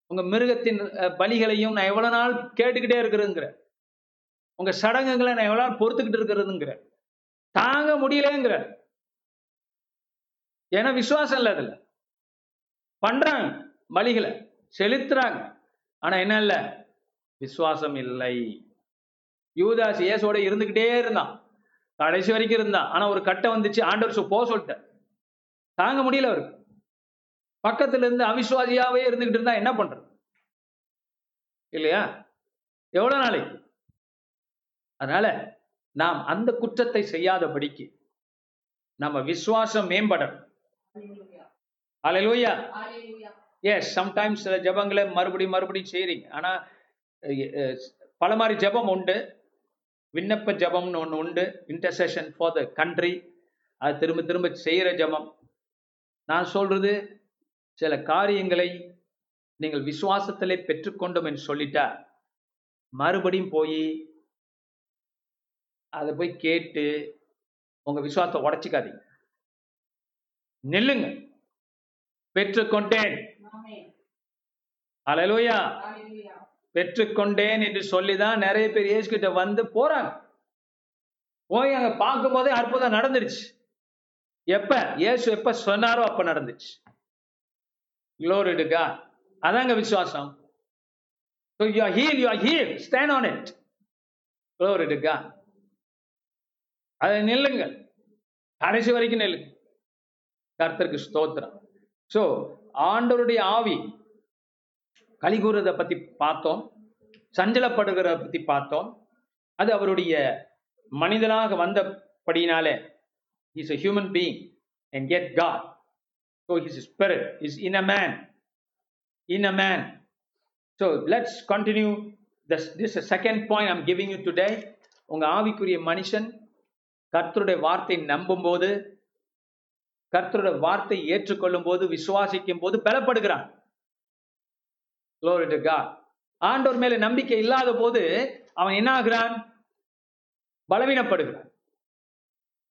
உங்க மிருகத்தின் பலிகளையும் நான் எவ்வளவு நாள் கேட்டுக்கிட்டே இருக்கிறதுங்கிற உங்க சடங்குகளை நான் எவ்வளவு நாள் பொறுத்துக்கிட்டு இருக்கிறதுங்கிற. தாங்க முடியலங்கிற. ஏன்னா விசுவாசம் இல்லை அதுல. பண்றாங்க பலிகளை செலுத்துறாங்க. ஆனா என்ன இல்ல விசுவாசம் இல்லை. யூதாஸ் இயேசோட இருந்துகிட்டே இருந்தான். கடைசி வரைக்கும் இருந்தான். ஆனா ஒரு கட்டம் வந்துச்சு ஆண்டவர் போ சொல்லிட்டேன் தாங்க முடியல அவருக்கு. பக்கத்துல இருந்து அவிசுவாசியாவே இருந்துகிட்டு இருந்தா என்ன பண்றது? இல்லையா? எவ்வளவு நாளைக்கு? அதனால நாம் அந்த குற்றத்தை செய்யாதபடிக்கு நம்ம விசுவாசம் மேம்படணும். அலையிலூயா எஸ் சம்டைம்ஸ் சில ஜெபங்களை மறுபடியும் மறுபடியும் செய்றீங்க. ஆனா பல மாதிரி ஜெபம் உண்டு. விண்ணப்ப ஜெபம்னு ஒன்று உண்டு. இன்டர்செஷன் ஃபார் த கண்ட்ரி அது திரும்ப திரும்ப செய்கிற ஜெபம். நான் சொல்றது சில காரியங்களை நீங்கள் விசுவாசத்திலே பெற்றுக்கொண்டோம் என்று சொல்லிட்டா மறுபடியும் போய் அதை போய் கேட்டு உங்க விசுவாசத்தை உடைச்சிக்காதீங்க. நில்லுங்க. பெற்றுக்கொண்டேன். அலலூயா பெற்றுக்கொண்டேன் என்று சொல்லிதான் நிறைய பேர் இயேசு கிட்ட வந்து போறாங்க. போய் அங்க பார்க்கும் போதே அற்புதம் நடந்துருச்சு. எப்ப? இயேசு எப்ப சொன்னாரோ அப்ப நடந்துச்சு. Glory to அதாங்க விசுவாசம். So you are heal you are healed. Stand அதை நில்லுங்க கடைசி வரைக்கும் நில்லுங்க கர்த்தருக்கு ஸ்தோத்திரம். சோ ஆண்டவருடைய ஆவி கலிகூறதை பத்தி பார்த்தோம். சஞ்சலப்படுகிறத பத்தி பார்த்தோம். அது அவருடைய மனிதனாக வந்தபடினாலே He's a human being and yet God. So his spirit is in a man. In a man. So let's continue. This, this is the second point I'm giving you today. உங்க ஆவிக்குரிய மனுஷன் கர்த்தருடைய வார்த்தை நம்பும் போது கர்த்தருடைய வார்த்தை ஏற்றுக்கொள்ளும் போது விசுவாசிக்கும் போது பலப்படுகிறான் ஆண்டோர் மேல நம்பிக்கை இல்லாத போது அவன் என்ன ஆகிறான் பலவீனப்படுகிறான்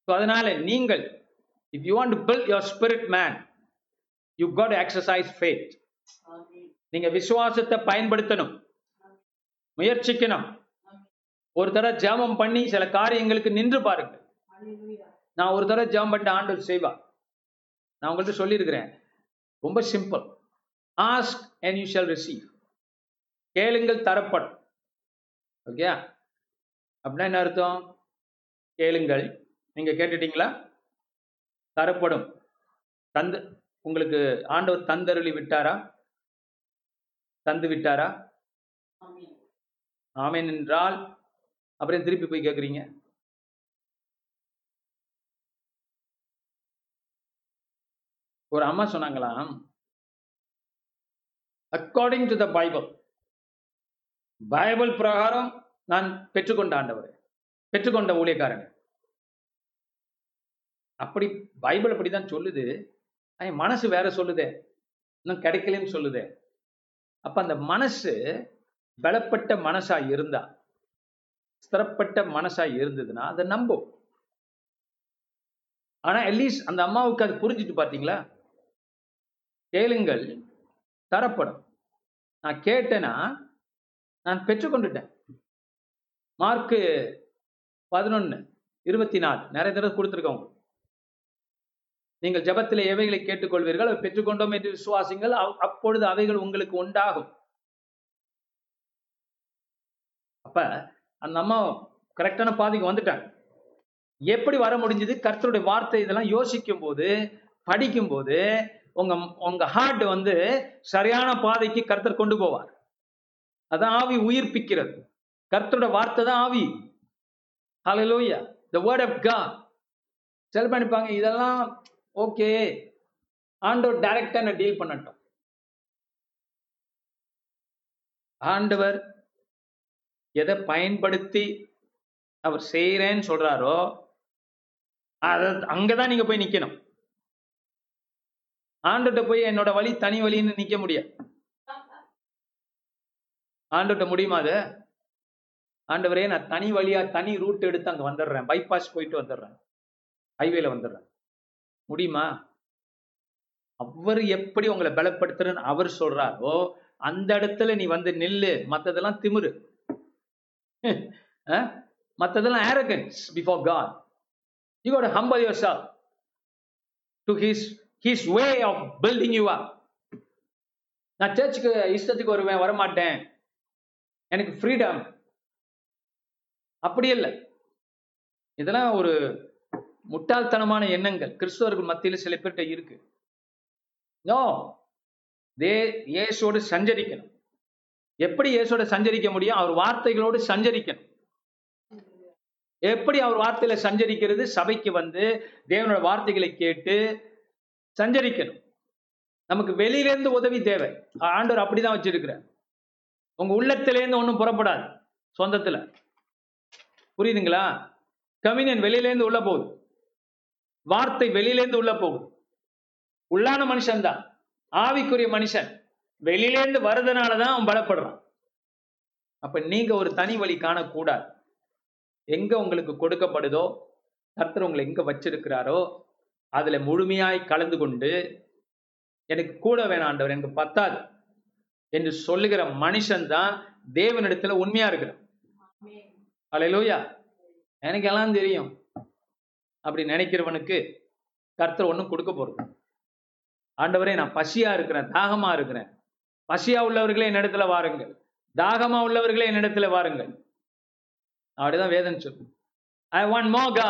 ஸோ அதனால நீங்கள் if you want to build spirit man you you exercise to exercise நீங்க விசுவாசத்தை பயன்படுத்தணும். முயற்சிக்கணும். ஒரு தடவை ஜெபம் பண்ணி சில காரியங்களுக்கு நின்று பாருங்க நான் ஒரு தடவை ஜெபம் பண்ணிட்டு ஆண்டவர் செய்வா. நான் உங்கள்கிட்ட சொல்லியிருக்கிறேன். ரொம்ப simple ask and you shall receive கேளுங்கள் தரப்படும். ஓகே அப்படின்னா என்ன அர்த்தம்? கேளுங்கள். நீங்க கேட்டுட்டீங்களா? தரப்படும். தந்து உங்களுக்கு ஆண்டவர் தந்தருளி விட்டாரா? தந்து விட்டாரா? ஆமேன். என்றால் அப்புறம் திருப்பி போய் கேக்குறீங்க. ஒரு அம்மா சொன்னாங்களாம் according to the Bible Bible பிரகாரம் நான் பெற்றுக்கொண்ட ஆண்டவர் பெற்றுக்கொண்ட ஊழியக்காரன் அப்படி பைபிள் அப்படிதான் சொல்லுது. என் மனசு வேற சொல்லுதே. இன்னும் கிடைக்கலன்னு சொல்லுதே. அப்ப அந்த மனசு பலப்பட்ட மனசா இருந்தா ஸ்திரப்பட்ட மனசா இருந்ததுன்னா அதை நம்பும். ஆனா அட்லீஸ்ட் அந்த அம்மாவுக்கு அது புரிஞ்சுட்டு பாத்தீங்களா? கேளுங்கள் தரப்படும். நான் கேட்டேன்னா நான் பெற்றுக்கொண்டுட்டேன். மார்க்கு பதினொன்னு இருபத்தி நாலு. நிறைய தடவை கொடுத்துருக்கோம் உங்களுக்கு. நீங்கள் ஜபத்தில் எவைகளை கேட்டுக்கொள்வீர்கள்? அவை பெற்றுக்கொண்டோம் என்று விசுவாசிங்கள். அப்பொழுது அவைகள் உங்களுக்கு உண்டாகும். அப்ப அந்த அம்மா கரெக்டான பாதைக்கு வந்துட்டாங்க. எப்படி வர முடிஞ்சது? கர்த்தருடைய வார்த்தை இதெல்லாம் யோசிக்கும் போது படிக்கும் போது உங்க உங்க ஹார்ட் வந்து சரியான பாதைக்கு கர்த்தர் கொண்டு போவார். அதான் ஆவி உயிர்ப்பிக்கிறது. கர்த்தருடைய வார்த்தை தான் ஆவி. Hello hallelujah the word of god sell பண்ணிப்பாங்க? இதெல்லாம் ஓகே ஆண்டவர் டைரக்டா என்ன டீல் பண்ணட்டும். ஆண்டவர் எதை பயன்படுத்தி அவர் செய்யறேன்னு சொல்றாரோ அத அங்கதான் நீங்க போய் நிக்கணும். ஆண்டுகிட்ட போய் என்னோட வழி தனி வழின்னு நிக்க முடியாது. ஆண்டுகிட்ட முடியுமா அது? ஆண்டவரே நான் தனி வழியா தனி ரூட் எடுத்து அங்க வந்துடுறேன். பைபாஸ் போயிட்டு வந்துடுறேன். ஹைவேல வந்துடுறேன். முடியுமா? அவர் எப்படி உங்களை பலப்படுத்துறன்னு அவர் சொல்றாரோ அந்த இடத்துல நீ வந்து நில்லு. மத்ததெல்லாம் திமுரு. மத்ததெல்லாம் arrogance before God you got humble your yourself to his his way of building you up. நான் சர்ச்சுக்கு இஷ்டத்துக்கு வருவேன் வரமாட்டேன். எனக்கு ஃப்ரீடம் அப்படி இல்லை. இதெல்லாம் ஒரு முட்டாள்தனமான எண்ணங்கள் கிறிஸ்தவர்கள் மத்தியில் சில பேர்கிட்ட இருக்கு. நோ தே இயேசோடு சஞ்சரிக்கணும். எப்படி இயேசோட சஞ்சரிக்க முடியும்? அவர் வார்த்தைகளோடு சஞ்சரிக்கணும். எப்படி அவர் வார்த்தையில சஞ்சரிக்கிறது? சபைக்கு வந்து தேவனோட வார்த்தைகளை கேட்டு சஞ்சரிக்கணும். நமக்கு வெளியிலேருந்து உதவி தேவை. ஆண்டவர் அப்படிதான் வச்சிருக்கிறார். உங்க உள்ளத்திலேருந்து ஒன்றும் புறப்படாது. சொந்தத்துல. புரியுதுங்களா? கம்யூனியன் வெளியிலேருந்து உள்ள போகுது. வார்த்தை வெளியிலேருந்து உள்ள போகுது. உள்ளான மனுஷன்தான். ஆவிக்குரிய மனுஷன். வெளியிலேருந்து வர்றதுனால தான் அவன் பலப்படுறான். அப்ப நீங்க ஒரு தனி வழி காணக்கூடாது. எங்க உங்களுக்கு கொடுக்கப்படுதோ கர்த்தர் உங்களை எங்க வச்சிருக்கிறாரோ அதுல முழுமையாய் கலந்து கொண்டு எனக்கு கூட வேணாம் ஆண்டவர் எனக்கு பத்தாது என்று சொல்லுகிற மனுஷன் தான் தேவனிடத்துல உண்மையா இருக்கிறான். அலையிலோயா எனக்கு எல்லாம் தெரியும். அப்படி நினைக்கிறவனுக்கு கர்த்தர் ஒன்றும் கொடுக்க போறது ஆண்டவரே நான் பசியா இருக்கிறேன் தாகமா இருக்கிறேன். பசியா உள்ளவர்களே என்னிடத்துல வாருங்கள். தாகமா உள்ளவர்களே என்னிடத்துல வாருங்கள். அப்படிதான் வேதன் சொல்லும் ஐ வாண்ட் மோ கா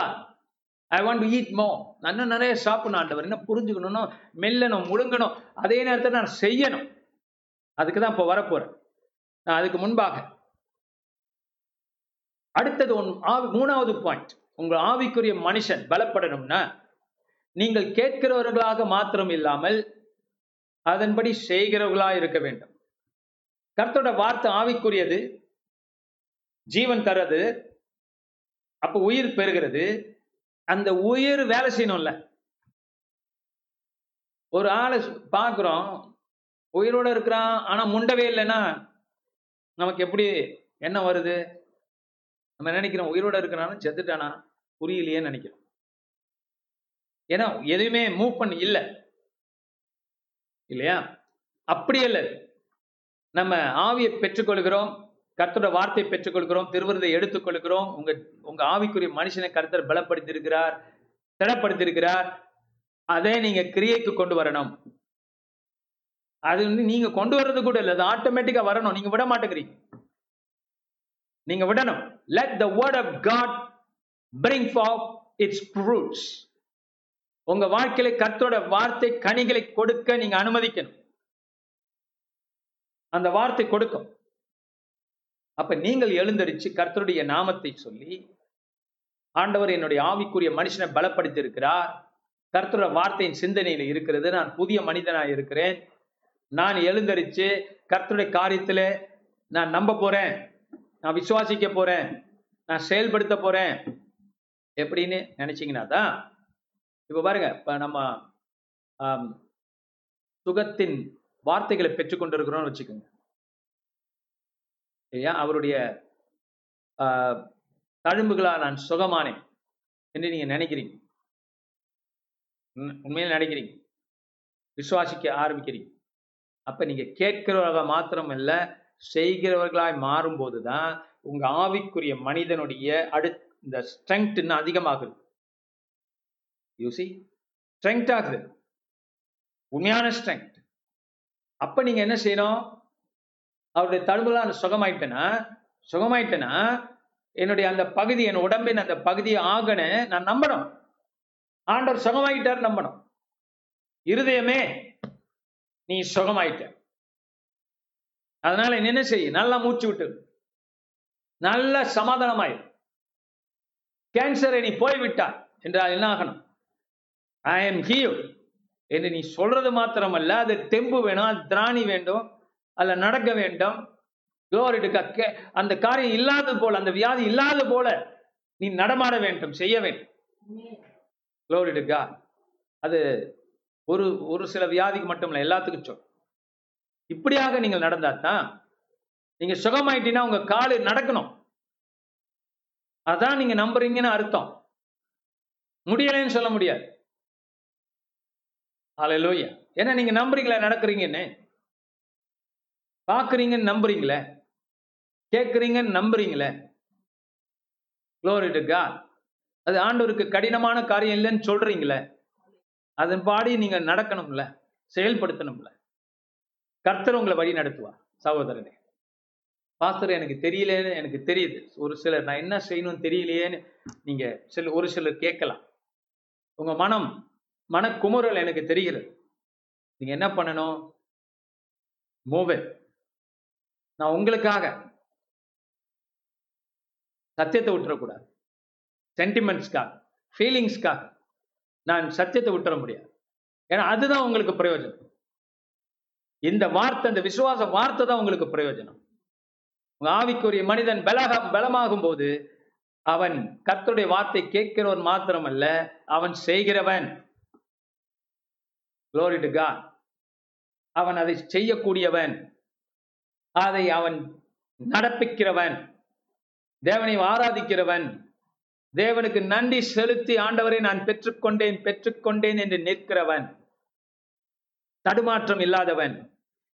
ஐ வாண்ட் டு ஈட் மோ நான் இன்னும் நிறைய சாப்பிடணும் ஆண்டவர். என்ன புரிஞ்சுக்கணும்னோ மெல்லணும் முழுங்கணும். அதே நேரத்தில் நான் செய்யணும். அதுக்கு தான் இப்போ வரப்போறேன். நான் அதுக்கு முன்பாக. அடுத்தது ஒன் மூணாவது பாயிண்ட் உங்கள் ஆவிக்குரிய மனுஷன் பலப்படணும்னா நீங்கள் கேட்கிறவர்களாக மாத்திரம் இல்லாமல் அதன்படி செய்கிறவர்களா இருக்க வேண்டும். கர்த்தோட வார்த்தை ஆவிக்குரியது ஜீவன் தரது அப்ப உயிர் பெறுகிறது அந்த உயிர் வேலை செய்யணும்ல. ஒரு ஆளை பார்க்குறோம் உயிரோட இருக்கிறான் ஆனா முண்டவே இல்லைன்னா நமக்கு எப்படி என்ன வருது? நம்ம நினைக்கிறோம்? உயிரோட இருக்கிறான்னு செத்துட்டானா? புரியலையேன்னு நினைக்கிறோம். ஏன்னா எதுவுமே மூவ் பண்ணி இல்லை. இல்லையா? அப்படி இல்லை நம்ம ஆவியை பெற்றுக்கொள்கிறோம் கர்த்தரோட வார்த்தையை பெற்றுக்கொள்கிறோம் திருவிருதை எடுத்துக்கொள்கிறோம். உங்க உங்க ஆவிக்குரிய மனுஷனை கர்த்தர் பலப்படுத்தி இருக்கிறார் திடப்படுத்தி இருக்கிறார் அதை நீங்க கிரியைக்கு கொண்டு வரணும். அது வந்து நீங்க கொண்டு வர்றது கூட இல்லை. அது ஆட்டோமேட்டிக்கா வரணும். நீங்க விட மாட்டேங்கிறீங்க. நீங்க விடணும். Let the word of God bring for its fruits உங்க வாழ்க்கையில கர்த்தரோட வார்த்தை கனிகளை கொடுக்க நீங்க அனுமதிக்கணும். அந்த வார்த்தை கொடுக்கும். அப்ப நீங்கள் எழுந்தரிச்சு கர்த்தருடைய நாமத்தை சொல்லி ஆண்டவர் என்னுடைய ஆவிக்குரிய மனுஷனை பலப்படுத்தி இருக்கிறார் கர்த்தரோட வார்த்தையின் சிந்தனையில இருக்கிறது. நான் புதிய மனிதனா இருக்கிறேன். நான் எழுந்தரிச்சு கர்த்தருடைய காரியத்துல நான் நம்ப போறேன். நான் விசுவாசிக்க போறேன். நான் செயல்படுத்த போறேன். எப்படின்னு நினைச்சீங்கன்னா தான் இப்போ பாருங்க இப்ப நம்ம சுகத்தின் வார்த்தைகளை பெற்றுக்கொண்டிருக்கிறோம்னு வச்சுக்கோங்க. இல்லையா அவருடைய ஆஹ், தழும்புகளா நான் சுகமானேன் என்று நீங்க நினைக்கிறீங்க. உண்மையில நினைக்கிறீங்க. விசுவாசிக்க ஆரம்பிக்கிறீங்க. அப்ப நீங்க கேட்கிறவர்களா மாத்திரம் இல்லை செய்கிறவர்களாய் மாறும்போது தான் உங்க ஆவிக்குரிய மனிதனுடைய அடு இந்த ஸ்ட்ரென்த் இன்னும் அதிகமாகுது. யூசி ஸ்ட்ரெங்க் ஆகுது. உண்மையான ஸ்ட்ரென்த் அப்ப நீங்க என்ன செய்யணும்? அவருடைய தழும்புலாம் சுகமாயிட்டேன்னா சுகமாயிட்டேன்னா என்னுடைய அந்த பகுதி என் உடம்பின் அந்த பகுதியை ஆகன நான் நம்பணும். ஆண்டவர் சுகமாயிட்டார் நம்பணும். இருதயமே நீ சுகமாயிட்ட. அதனால நீ என்ன செய் நல்லா மூச்சு விட்டு. நல்ல சமாதானமாய் கேன்சரை நீ போய்விட்டாய் என்றால் என்ன ஆகணும்? ஐ எம் ஹீல் என்று நீ சொல்றது மாத்திரமல்ல. அது தெம்பு வேணும் அது திராணி வேண்டும் அதில் நடக்க வேண்டும். Glory கே- அந்த காரியம் இல்லாதது போல அந்த வியாதி இல்லாத போல நீ நடமாட வேண்டும் செய்ய வேண்டும். Glory அது ஒரு ஒரு சில வியாதிக்கு மட்டும் இல்லை எல்லாத்துக்கும் சொல். இப்படியாக நீங்கள் நடந்தாதான் நீங்க சுகமாயிட்டீங்கன்னா உங்க காலு நடக்கணும். அதான் நீங்க நம்புறீங்கன்னு அர்த்தம். முடியலைன்னு சொல்ல முடியாது. ஹalleluya ஏன்னா நீங்க நம்புறீங்களா நடக்கிறீங்கன்னு. பாக்குறீங்கன்னு நம்புறீங்களே. கேட்குறீங்கன்னு நம்புறீங்களே. Glory அது ஆண்டவருக்கு கடினமான காரியம் இல்லைன்னு சொல்றீங்களே. அதன் பாடி நீங்க நடக்கணும்ல செயல்படுத்தணும்ல. கர்த்தர் உங்களை வழி நடத்துவார் சகோதரனே. பாஸ்தர் எனக்கு தெரியலேன்னு எனக்கு தெரியுது. ஒரு சிலர் நான் என்ன செய்யணும்னு தெரியலையேன்னு நீங்க சில ஒரு சிலர் கேட்கலாம். உங்க மனம் மனக்குமுறல் எனக்கு தெரிகிறது. நீங்க என்ன பண்ணணும்? மூவே நான் உங்களுக்காக. சத்தியத்தை விட்டுறக்கூடாது. சென்டிமெண்ட்ஸ்க்காக ஃபீலிங்ஸ்க்காக நான் சத்தியத்தை விட்டுற முடியாது. ஏன்னா அதுதான் உங்களுக்கு பிரயோஜனம். இந்த வார்த்தை இந்த விசுவாச வார்த்தை தான் உங்களுக்கு பிரயோஜனம். உங்க ஆவிக்குரிய மனிதன் பலக பலமாகும் போது அவன் கர்த்தருடைய வார்த்தை கேட்கிறவன் மாத்திரமல்ல அவன் செய்கிறவன். குளோரிடுகா அவன் அதை செய்யக்கூடியவன். அதை அவன் நடப்பிக்கிறவன். தேவனை ஆராதிக்கிறவன். தேவனுக்கு நன்றி செலுத்தி ஆண்டவரை நான் பெற்றுக்கொண்டேன் பெற்றுக்கொண்டேன் என்று நிற்கிறவன். தடுமாற்றம் இல்லாதவன்.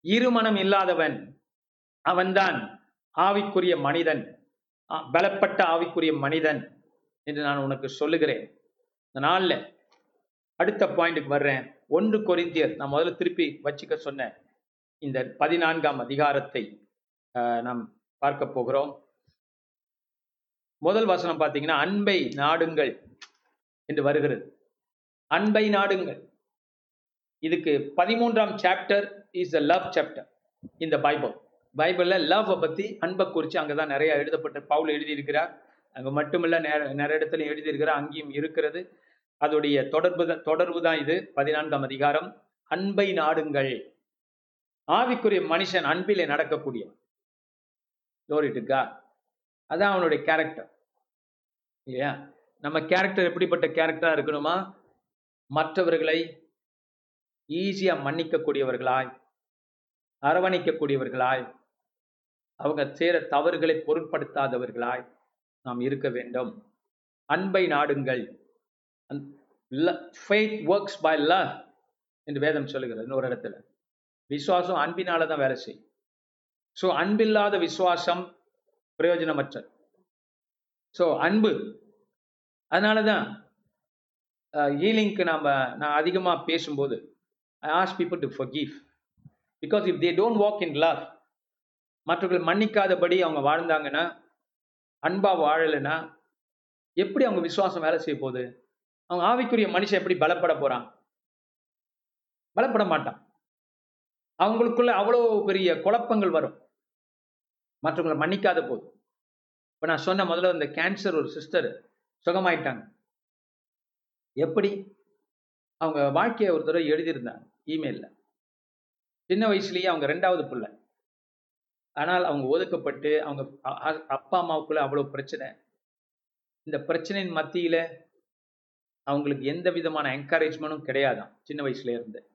இருமனம் இல்லாதவன் அவன்தான் ஆவிக்குரிய மனிதன் பலப்பட்ட ஆவிக்குரிய மனிதன் என்று நான் உனக்கு சொல்லுகிறேன். இந்த நாளில் அடுத்த பாயிண்ட்டுக்கு வர்றேன். ஒன்று கொரிந்தியர் நான் முதல்ல திருப்பி வச்சுக்க சொன்னேன் இந்த பதினான்காம் அதிகாரத்தை ஆஹ், நாம் பார்க்க போகிறோம். முதல் வசனம் பார்த்தீங்கன்னா அன்பை நாடுங்கள் என்று வருகிறது. அன்பை நாடுங்கள். இதுக்கு பதிமூன்றாம் chapter is a love chapter இந்த பைபிள் பைபிளில் லவ் பற்றி அன்பை குறித்து அங்கே தான் நிறையா எழுதப்பட்ட பவுல் எழுதியிருக்கிறார். அங்கே மட்டுமில்ல நிறைய இடத்துல எழுதியிருக்கிறார். அங்கேயும் இருக்கிறது. அதோடைய தொடர்பு தான் தொடர்பு தான் இது. பதினான்காம் அதிகாரம். அன்பை நாடுங்கள். ஆவிக்குரிய மனுஷன் அன்பிலே நடக்கக்கூடியவன். Glory அதான் அவனுடைய கேரக்டர் இல்லையா? நம்ம கேரக்டர் எப்படிப்பட்ட கேரக்டராக இருக்கணுமா? மற்றவர்களை ஈஸியா மன்னிக்கக்கூடியவர்களாய் அரவணைக்கக்கூடியவர்களாய் அவங்க சேர தவறுகளை பொருட்படுத்தாதவர்களாய் நாம் இருக்க வேண்டும். அன்பை நாடுங்கள். ஃபெய்த் ஒர்க்ஸ் பை லவ் என்று வேதம் சொல்லுகிறது இன்னொரு இடத்துல. விசுவாசம் அன்பினால தான் வேலை செய்யும். ஸோ அன்பில்லாத விசுவாசம் பிரயோஜனமற்றது. ஸோ அன்பு. அதனால தான் ஈலிங்க்கு நாம் நான் அதிகமாக பேசும்போது I ask people to forgive. Because if they don't walk in love மற்றவர்கள் மன்னிக்காதபடி அவங்க வாழ்ந்தாங்கன்னா அன்பா வாழலைன்னா எப்படி அவங்க விசுவாசம் வேலை செய்ய போகுது? அவங்க ஆவிக்குரிய மனுஷன் எப்படி பலப்பட போறான்? பலப்பட மாட்டான். அவங்களுக்குள்ள அவ்வளோ பெரிய குழப்பங்கள் வரும். மற்றவங்களை மன்னிக்காத போது. இப்போ நான் சொன்ன முதல்ல இந்த கேன்சர் ஒரு சிஸ்டர் சுகமாயிட்டாங்க. எப்படி? அவங்க வாழ்க்கையை ஒரு தடவை எழுதியிருந்தாங்க. இமெயிலில் சின்ன வயசுலேயே அவங்க ரெண்டாவது பிள்ளை. ஆனால் அவங்க ஒதுக்கப்பட்டு அவங்க அப்பா அம்மாவுக்குள்ள அவ்வளோ பிரச்சனை. இந்த பிரச்சனையின் மத்தியில் அவங்களுக்கு எந்த விதமான என்கரேஜ்மெண்ட்டும் கிடையாதாம் சின்ன வயசுல இருந்து.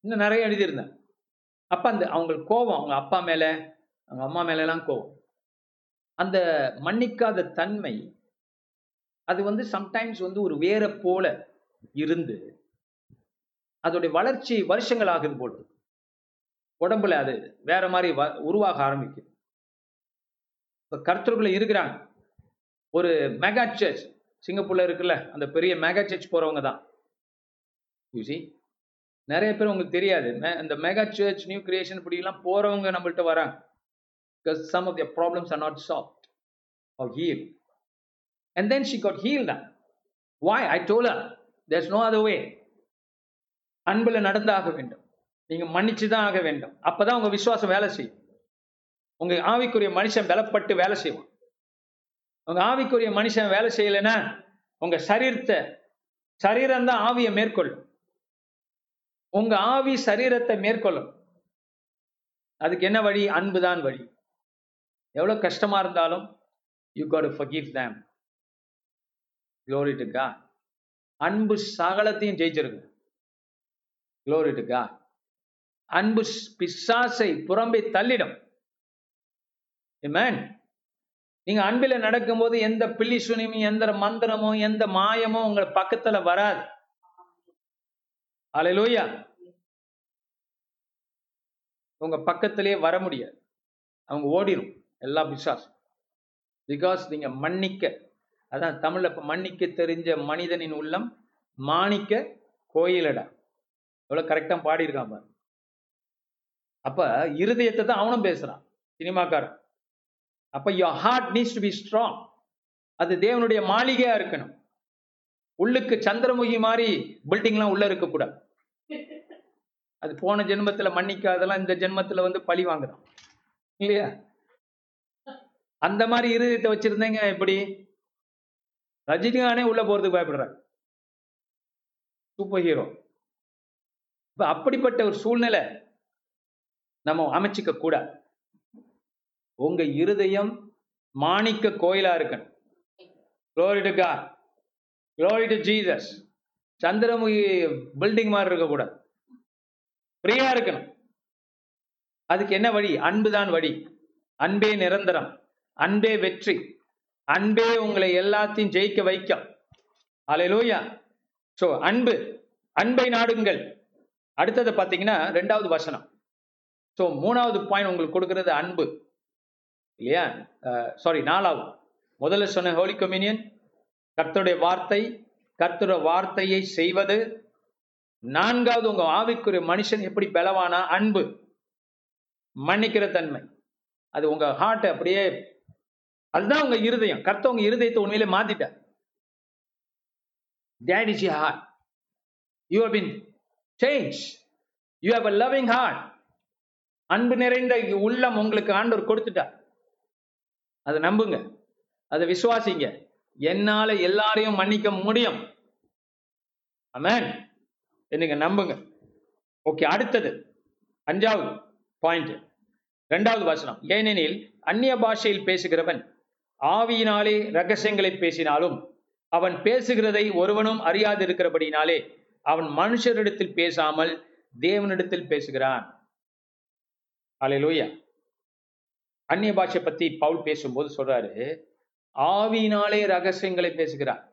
இன்னும் நிறைய எழுதியிருந்தேன். அப்போ அந்த அவங்களுக்கு கோபம் அவங்க அப்பா மேலே அவங்க அம்மா மேல கோபம். அந்த மன்னிக்காத தன்மை அது வந்து சம்டைம்ஸ் வந்து ஒரு வேற போல இருந்து அதோடைய வளர்ச்சி வருஷங்கள் ஆகுது போட்டு உடம்புல அது வேற மாதிரி வ- உருவாக ஆரம்பிக்குது. இப்போ கர்த்தருக்குள்ள இருக்கிறாங்க. ஒரு மெகா சர்ச் சிங்கப்பூர்ல இருக்குல்ல அந்த பெரிய மெகா சர்ச் போறவங்க தான். யூசி நிறைய பேர் உங்களுக்கு தெரியாது. அந்த இந்த மெகா சர்ச் நியூ கிரியேஷன் இப்படிலாம் போறவங்க நம்மள்ட்ட வராங்க. Some some of their problems are not solved or healed. And then she got healed now. why? I told her there's no அன்புல நடந்தாக வேண்டும். நீங்க மன்னிச்சுதான் ஆக வேண்டும். அப்பதான் உங்க விசுவாசம் வேலை செய்யும். உங்க ஆவிக்குரிய மனுஷன் பலப்பட்டு வேலை செய்வான். உங்க ஆவிக்குரிய மனுஷன் வேலை செய்யலைன்னா உங்க சரீரத்தை சரீரம் தான் ஆவியை மேற்கொள்ளும். உங்க ஆவி சரீரத்தை மேற்கொள்ளும். அதுக்கு என்ன வழி? அன்பு தான் வழி. எவ்வளவு கஷ்டமா இருந்தாலும் you got forgive them them அன்பு சகலத்தையும் ஜெயிச்சிருக்கும். குளோரிட்டுக்கா அன்பு பிசாசை புறம்பே தள்ளிடும். Amen. நீங்க அன்பில நடக்கும்போது எந்த பில்லி சுனியும் எந்த மந்திரமோ எந்த மாயமோ உங்க பக்கத்துல வராது. அலையிலோயா உங்க பக்கத்திலே வர முடியாது. அவங்க ஓடிரும் எல்லா பிசாசும். பிகாஸ் நீங்க மன்னிக்க அதான் தமிழ்ல மன்னிக்க தெரிஞ்ச மனிதனின் உள்ளம் மாணிக்க கோயிலடா. எவ்வளவு கரெக்டா பாடியிருக்கான் பாரு. அப்ப இருதயத்தை தான் அவனும் பேசுறான் சினிமாக்காரன். அப்ப your heart needs to be strong அது தேவனுடைய மாளிகையா இருக்கணும். உள்ளுக்கு சந்திரமுகி மாதிரி பில்டிங்லாம் உள்ள இருக்கக்கூடாது அது போன ஜென்மத்துல மன்னிக்காதெல்லாம் இந்த ஜென்மத்துல வந்து பழி வாங்குறான். இல்லையா? அந்த மாதிரி இருதயத்தை வச்சுருந்தேங்க எப்படி ரஜினிகானே உள்ள போறதுக்கு பயப்படுறாரு. சூப்பர் ஹீரோ இப்போ அப்படிப்பட்ட ஒரு சூழ்நிலை நம்ம அமைச்சிக்க கூடாது உங்க இருதயம் மாணிக்க கோயிலா இருக்கணும். Glory to God. Chandramukhi building மாதிரி இருக்கக்கூடாது ஃப்ரீயா இருக்கணும். அதுக்கு என்ன வழி? அன்புதான் வழி. அன்பே நிரந்தரம். அன்பே வெற்றி. அன்பே உங்களை எல்லாத்தையும் ஜெயிக்க வைக்கும். அலையிலூயா சோ அன்பு. அன்பை நாடுங்கள். அடுத்தது பார்த்தீங்கன்னா ரெண்டாவது வசனம். ஸோ மூணாவது பாயிண்ட் உங்களுக்கு கொடுக்கறது அன்பு. இல்லையா? சாரி நாலாவது. முதல்ல சொன்ன ஹோலி கொமினியன் கர்த்தருடைய வார்த்தை கர்த்தருடைய வார்த்தையை செய்வது. நான்காவது உங்க ஆவிக்குரிய மனுஷன் எப்படி பலவானா? அன்பு. மன்னிக்கிற தன்மை. அது உங்க ஹார்ட் அப்படியே அதுதான் உங்க இருதயம். கர்த்த உங்க இருதயத்தை உண்மையிலே மாத்திட்டார். That is heart you have been change you you a a heart அன்பு நிறைந்த உள்ளம் உங்களுக்கு ஆண்டவர் கொடுத்துட்டார். அதை நம்புங்க. அதை விசுவாசிங்க. என்னால எல்லாரையும் மன்னிக்க முடியும். அமேன் என்னங்க நம்புங்க. ஓகே அடுத்தது. அஞ்சாவது பாயிண்ட் இரண்டாவது வசனம். ஏனெனில் அந்நிய பாஷையில் பேசுகிறவன் ஆவியினாலே ரகசியங்களை பேசினாலும் அவன் பேசுகிறதை ஒருவனும் அறியாதிருக்கிறபடினாலே அவன் மனுஷரிடத்தில் பேசாமல் தேவனிடத்தில் பேசுகிறான். அல்லேலூயா அந்நிய பாஷை பத்தி பவுல் பேசும்போது சொல்றாரு ஆவினாலே ரகசியங்களை பேசுகிறார்.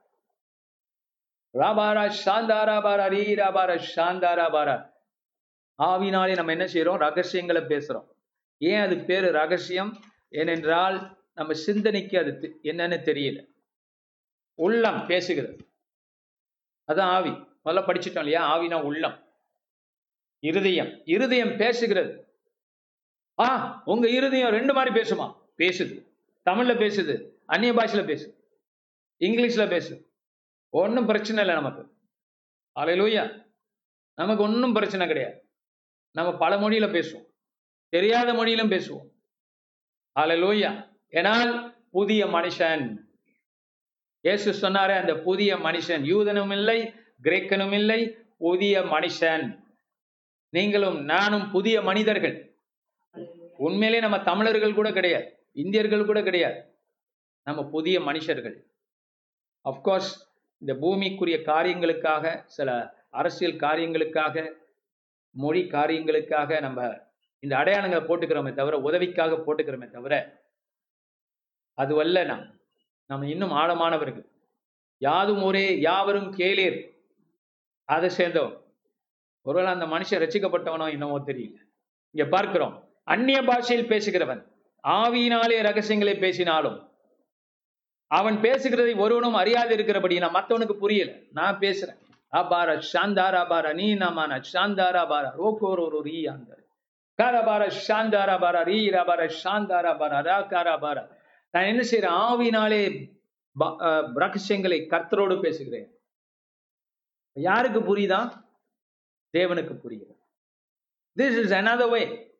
ராபாரா சாந்தாரா பாரா ரீ ராபாரா சாந்தாரா பாரா ஆவினாலே நம்ம என்ன செய்யறோம் ரகசியங்களை பேசுறோம். ஏன் அது பேரு ரகசியம்? ஏனென்றால் நம்ம சிந்தனைக்கு அது என்னன்னு தெரியல. உள்ளம் பேசுகிறது. அதான் ஆவி. முதல்ல படிச்சிட்டோம் இல்லையா? ஆவினா உள்ளம். இருதயம். இருதயம் பேசுகிறது. ஆ உங்க இருதயம் ரெண்டு மாதிரி பேசுமா? பேசுது. தமிழ்ல பேசுது அந்நிய பாஷையில பேசு இங்கிலீஷ்ல பேசு ஒன்றும் பிரச்சனை இல்லை நமக்கு. அலையிலூயா. நமக்கு ஒன்றும் பிரச்சனை கிடையாது. நம்ம பல மொழியில பேசுவோம். தெரியாத மொழியிலும் பேசுவோம். அலையிலூயா. ஏனால் புதிய மனுஷன். இயேசு சொன்னாரே அந்த புதிய மனுஷன் யூதனும் இல்லை கிரேக்கனும் இல்லை புதிய மனுஷன். நீங்களும் நானும் புதிய மனிதர்கள். உண்மையிலே நம்ம தமிழர்கள் கூட கிடையாது இந்தியர்கள் கூட கிடையாது. நம்ம புதிய மனுஷர்கள். அஃப்கோர்ஸ் இந்த பூமிக்குரிய காரியங்களுக்காக சில அரசியல் காரியங்களுக்காக மொழி காரியங்களுக்காக நம்ம இந்த அடையாளங்களை போட்டுக்கிறோமே தவிர உதவிக்காக போட்டுக்கிறோமே தவிர அதுவல்ல நாம். நம்ம இன்னும் ஆழமானவர்கள். யாதும் ஒரே யாவரும் கேளீர். அதை சேர்ந்தோம் ஒருவேளை அந்த மனுஷன் ரசிக்கப்பட்டவனோ என்னவோ தெரியல. இங்க பார்க்கிறோம். அந்நிய பாஷையில் பேசுகிறவன் ஆவியினாலே ரகசியங்களை பேசினாலும் அவன் பேசுகிறதை ஒருவனும் அறியாது இருக்கிறபடி நான் மத்தவனுக்கு புரியல. நான் பேசுறேன். அபார சாந்தாரா பாரா நீ நமான சாந்தாரா பாரா ஒரு ரீ அந்த காரபார ஷாந்தாரா பாரா ரீ ரபார ஷாந்தாரா பாரா ரா காரா பாரா நான் என்ன செய்யறேன் ஆவினாலே ப- ரகசியங்களை கர்த்தரோடு பேசுகிறேன். யாருக்கு புரியுதா? தேவனுக்கு புரியுது this is another way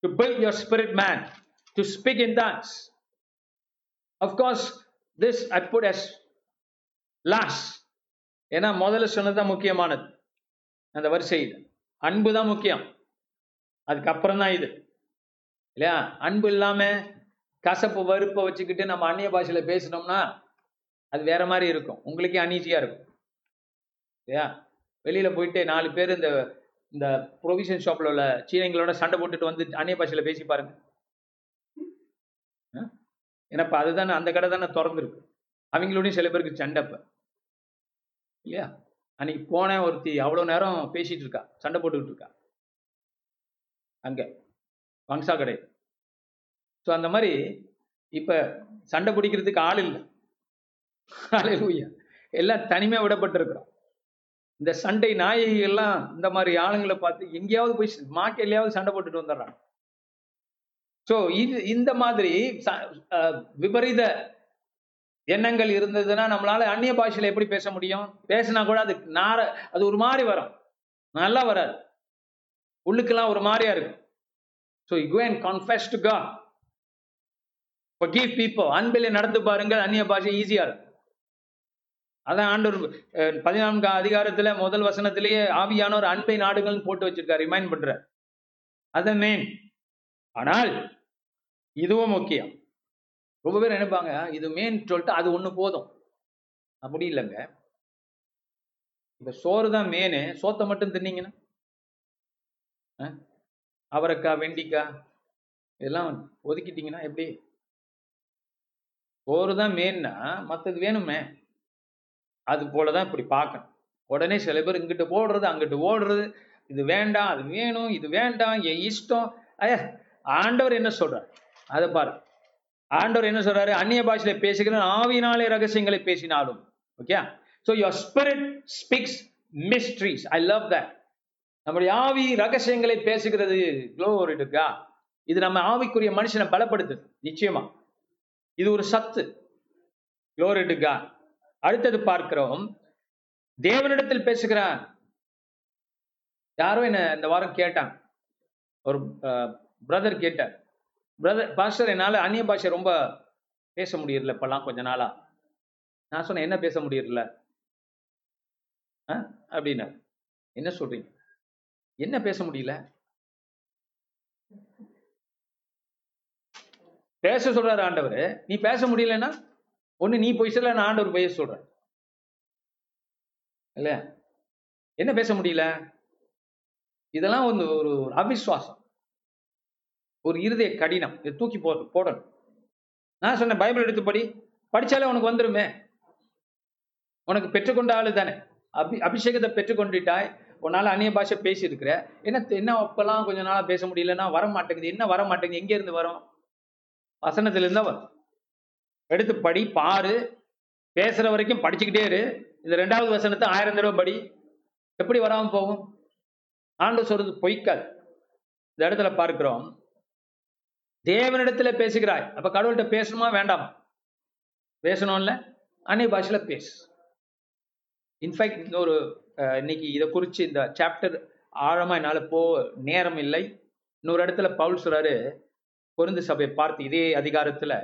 to build your spirit man to speak in tongues. Of this this i put as ஏன்னா முதல்ல சொன்னதுதான் முக்கியமானது. அந்த வரிசையில். அன்பு தான் முக்கியம். அதுக்கப்புறம் தான் இது. இல்லையா? அன்பு இல்லாம கசப்பு வறுப்பை வச்சுக்கிட்டு நம்ம அந்நிய பாஷையில பேசினோம்னா அது வேற மாதிரி இருக்கும். உங்களுக்கே அன்ஈஸியா இருக்கும். இல்லையா? வெளியில போயிட்டு நாலு பேர் இந்த இந்த ப்ரொவிஷன் ஷாப்ல உள்ள சீனைங்களோட சண்டை போட்டுட்டு வந்து அந்நிய பாஷையில பேசி பாருங்க. ஏன்னா இப்போ அதுதானே அந்த கடை தானே திறந்துருக்கு. அவங்களோடயும் சில பேருக்கு சண்டை இப்போ இல்லையா? அன்னைக்கு போனேன் ஒருத்தி அவ்வளோ நேரம் பேசிகிட்டு இருக்கா சண்டை போட்டுக்கிட்டு இருக்கா. அங்கே வங்சா கடை ஸோ அந்த மாதிரி இப்போ சண்டை பிடிக்கிறதுக்கு ஆள் இல்லை. ஹalleluya. எல்லாம் தனிமையாக விடப்பட்டிருக்கிறோம். இந்த சண்டை நாயகி எல்லாம் இந்த மாதிரி ஆளுங்களை பார்த்து எங்கேயாவது போய் மார்க்கெட்லயாவது சண்டை போட்டுட்டு வந்துடுறாங்க. சோ இது இந்த மாதிரி ச- விபரீத எண்ணங்கள் இருந்ததுன்னா நம்மளால அந்நிய பாஷையில எப்படி பேச முடியும்? பேசினா கூட அது நார அது ஒரு மாதிரி வரும். நல்லா வராது. உள்ளுக்கெல்லாம் ஒரு மாதிரியா இருக்கும். So you and confess to God அன்பிலே நடந்து பாருங்கள். அந்நிய பாஷை ஈஸியா இருக்கும். அதான் ஆண்டவர் பதினான்காம் அதிகாரத்துல முதல் வசனத்திலேயே ஆவியானவர் அன்பை நாடுகள்னு போட்டு வச்சிருக்காரு. ரிமைண்ட் பண்ற அதான் மெயின் ஆனால் இதுவும் முக்கியம். ரொம்ப பேர் நினைப்பாங்க? இது மெயின் சொல்லிட்டு அது ஒண்ணு போதும். அப்படி இல்லைங்க. இந்த சோறு தான் மேனு சோத்தை மட்டும் தின்னீங்கன்னா? அவரைக்காய் வெண்டிக்காய் இதெல்லாம் ஒதுக்கிட்டீங்கன்னா எப்படி? சோறு தான் மெயின்னா மற்றது வேணுமே? அது போலதான் இப்படி பார்க்கணும். உடனே சில பேர் இங்கிட்டு போடுறது அங்கிட்டு ஓடுறது இது வேண்டாம் அது வேணும் இது வேண்டாம் என் இஷ்டம். ஐய ஆண்டவர் என்ன சொல்றார்? அதை பாரு ஆண்டவர் என்ன சொல்றாரு? அந்நிய பாஷையில பேசுகிற ஆவினாலே ரகசியங்களை பேசினாலும் okay so your spirit speaks mysteries I love that நம்முடைய ஆவி ரகசியங்களை பேசுகிறது. க்ளோரிடுக்கா இது நம்ம ஆவிக்குரிய மனுஷனை பலப்படுத்துது. நிச்சயமா. இது ஒரு சத்து. க்ளோரிடுக்கா அடுத்தது பார்க்கிறோம். தேவனிடத்தில் பேசுகிறான் யாரோ என்ன இந்த வாரம் கேட்டான். ஒரு பிரதர் கேட்டார். பிரதர் பாஸ்டர் என்னால் அந்நிய பாஷை ரொம்ப பேச முடியல இப்பெல்லாம் கொஞ்ச நாளா. நான் சொன்னேன் என்ன பேச முடியல அப்படின்னா என்ன சொல்றீங்க? என்ன பேச முடியல? பேச சொல்றாரு ஆண்டவர். நீ பேச முடியலன்னா ஒண்ணு நீ போய் சொல்ல நான் ஆண்டவர் பேச சொல்றேன். இல்ல? என்ன பேச முடியல? இதெல்லாம் வந்து ஒரு ஒரு அவிசுவாசம் ஒரு இருதய கடினம். இதை தூக்கி போ போடணும். நான் சொன்னேன் பைபிள் எடுத்து படி படிச்சாலே உனக்கு வந்துருமே. உனக்கு பெற்றுக்கொண்ட ஆளு தானே. அபி அபிஷேகத்தை பெற்றுக்கொண்டுட்டாய். உன்னால அந்நிய பாஷை பேசியிருக்கிற. என்ன என்ன அப்பெல்லாம் கொஞ்ச நாளாக பேச முடியலன்னா வர மாட்டேங்குது என்ன வர மாட்டேங்குது எங்கேருந்து வரும்? வசனத்திலிருந்தா வரும். எடுத்து படி பாரு. பேசுற வரைக்கும் படிச்சுக்கிட்டே இரு. இந்த ரெண்டாவது வசனத்தை ஆயிரம் தடவை படி. எப்படி வராமல் போகும்? ஆண்டு சொல்றது பொய்க்காது. இந்த இடத்துல பார்க்கிறோம். தேவனிடத்துல பேசுகிறாய். அப்ப கடவுள்கிட்ட பேசணுமா வேண்டாமா? பேசணும்ல. அன்னை பாஷையில பேசு. இன்ஃபேக்ட் ஒரு இன்னைக்கு இதை குறித்து இந்த சாப்டர் ஆழமா என்னால் போ நேரம் இல்லை. இன்னொரு இடத்துல பவுல் சொல்றாரு. பொருந்து சபையை பார்த்து இதே அதிகாரத்துல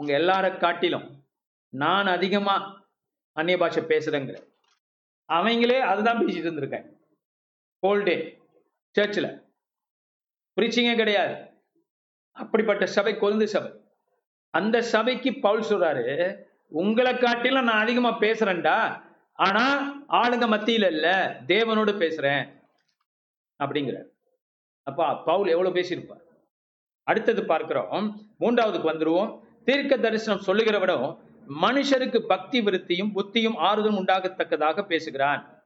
உங்க எல்லார காட்டிலும் நான் அதிகமா அந்நிய பாஷை பேசுறேங்கிற அவங்களே அதுதான் பேசிட்டு இருந்திருக்கேன். ஹோல் டே சர்ச்சில் பிரீச்சிங்கே கிடையாது. அப்படிப்பட்ட சபை கொழுந்து சபை. அந்த சபைக்கு பவுல் சொல்றாரு உங்களை காட்டிலும் நான் அதிகமா பேசுறேன்டா. ஆனா ஆளுங்க மத்தியில இல்ல. தேவனோடு பேசுறேன். அப்படிங்கிற அப்பா பவுல் எவ்வளவு பேசியிருப்பார்? அடுத்தது பார்க்கிறோம். மூன்றாவதுக்கு வந்துருவோம். தீர்க்க தரிசனம் சொல்லுகிறவனும் மனுஷருக்கு பக்தி விருத்தியும் புத்தியும் ஆறுதலும் உண்டாகத்தக்கதாக பேசுகிறான்.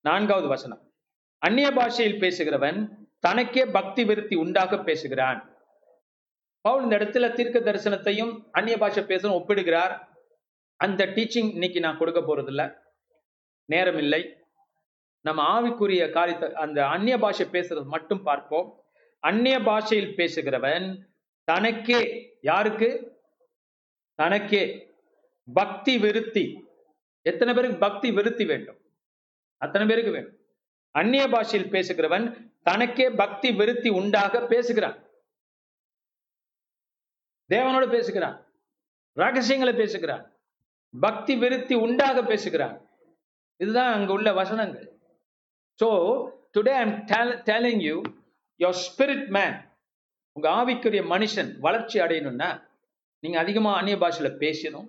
நான்காவது வசனம். அந்நிய பாஷையில் பேசுகிறவன் தனக்கே பக்தி விருத்தி உண்டாக பேசுகிறான். பவுல் இந்த இடத்துல தீர்க்க தரிசனத்தையும் அந்நிய பாஷை பேசணும் ஒப்பிடுகிறார். அந்த டீச்சிங் இன்னைக்கு நான் கொடுக்க போறதில்ல. நேரம் இல்லை நம்ம ஆவிக்குரிய காரியத்தை அந்த அந்நிய பாஷை பேசுறது மட்டும் பார்ப்போம். அந்நிய பாஷையில் பேசுகிறவன் தனக்கே யாருக்கு? தனக்கே. பக்தி விருத்தி. எத்தனை பேருக்கு பக்தி விருத்தி வேண்டும்? அத்தனை பேருக்கு வேண்டும். அந்நிய பாஷையில் பேசுகிறவன் தனக்கே பக்தி விருத்தி உண்டாக பேசுகிறான். தேவனோடு பேசுகிறான். ரகசியங்களை பேசுகிறான். பக்தி விருத்தி உண்டாக பேசுகிறான். இதுதான் அங்க உள்ள வசனங்கள். So today I'm telling you your spirit man உங்க ஆவிக்குரிய மனுஷன் வளர்ச்சி அடையணும்னா நீங்க அதிகமா அந்நிய பாஷையில பேசணும்.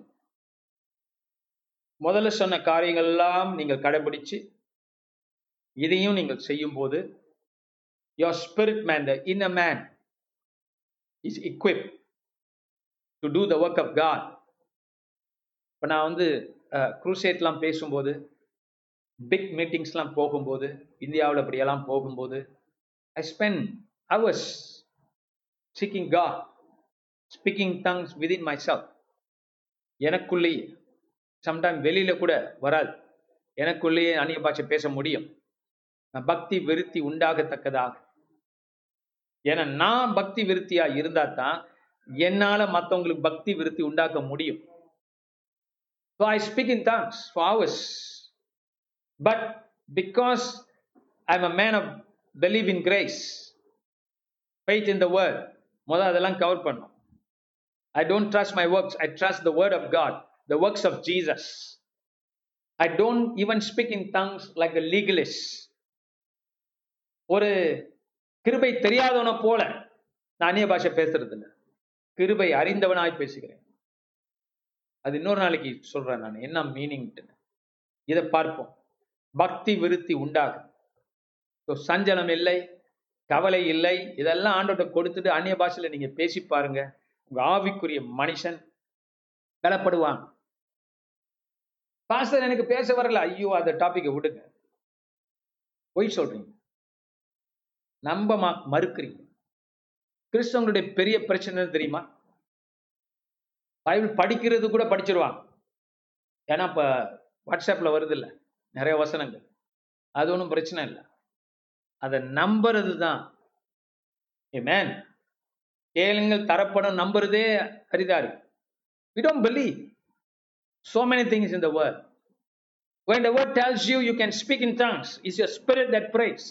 முதல்ல சொன்ன காரியங்கள் எல்லாம் நீங்கள் கடைபிடிச்சு இதையும் நீங்கள் செய்யும் போது your spirit man the inner man is equip to do the work of God இப்போ நான் வந்து குரூசேட்லாம் பேசும்போது பிக் மீட்டிங்ஸ்லாம் போகும்போது இந்தியாவில் அப்படியெல்லாம் போகும்போது ஐ ஸ்பெண்ட் ஹவர்ஸ் சீக்கிங் கா speaking tongues within myself எனக்குள்ளேயே சம்டைம் வெளியில கூட வராது. எனக்குள்ளேயே அந்நிய பாஷை பேச முடியும். நான் பக்தி விருத்தி உண்டாகத்தக்கதாக. ஏன்னா நான் பக்தி விருத்தியா இருந்தா தான் என்னால மத்தவங்களுக்கு பக்தி விருத்தி உண்டாக்க முடியும். So I speak in tongues for hours. But because I'm a man of believe in grace, faith in the word, முதல் அதெல்லாம் கவர் பண்ணும். I don't trust my works I trust the word of God the works of Jesus I don't even speak in tongues like a legalist ஒரு கிருபை தெரியாதவனை போல நான் அந்நிய பாஷை பேசுறது இல்லை கிருபை அறிந்தவனாய் பேசுகிறேன். அது இன்னொரு நாளைக்கு சொல்றேன் நான். என்ன மீனிங்ட்டு இதை பார்ப்போம். பக்தி விருத்தி உண்டாகும். சஞ்சலம் இல்லை. கவலை இல்லை. இதெல்லாம் ஆண்டோட்ட கொடுத்துட்டு அந்நிய பாஷையில நீங்க பேசி பாருங்க. உங்க ஆவிக்குரிய மனுஷன் பலப்படுவான் பாஸ்டர் எனக்கு பேச வரல. ஐயோ அந்த டாபிக்கை விடுங்க. பொய் சொல்றீங்க. நம்ப மறுக்கிறீங்க. கிறிஸ்தவங்களுடைய பெரிய பிரச்சனை தெரியுமா? பைபிள் படிக்கிறது கூட படிச்சிருவாங்க ஏன்னா இப்போ வாட்ஸ்அப்ல வருது இல்ல. நிறைய வசனங்கள். அது ஒன்றும் பிரச்சனை இல்லை. அதை நம்புறது தான் மேன் கேளுங்கள் தரப்படும் நம்புறதே அரிதாரு we don't believe so many things in the word when the word tells you you can speak in tongues. It's your spirit that prays.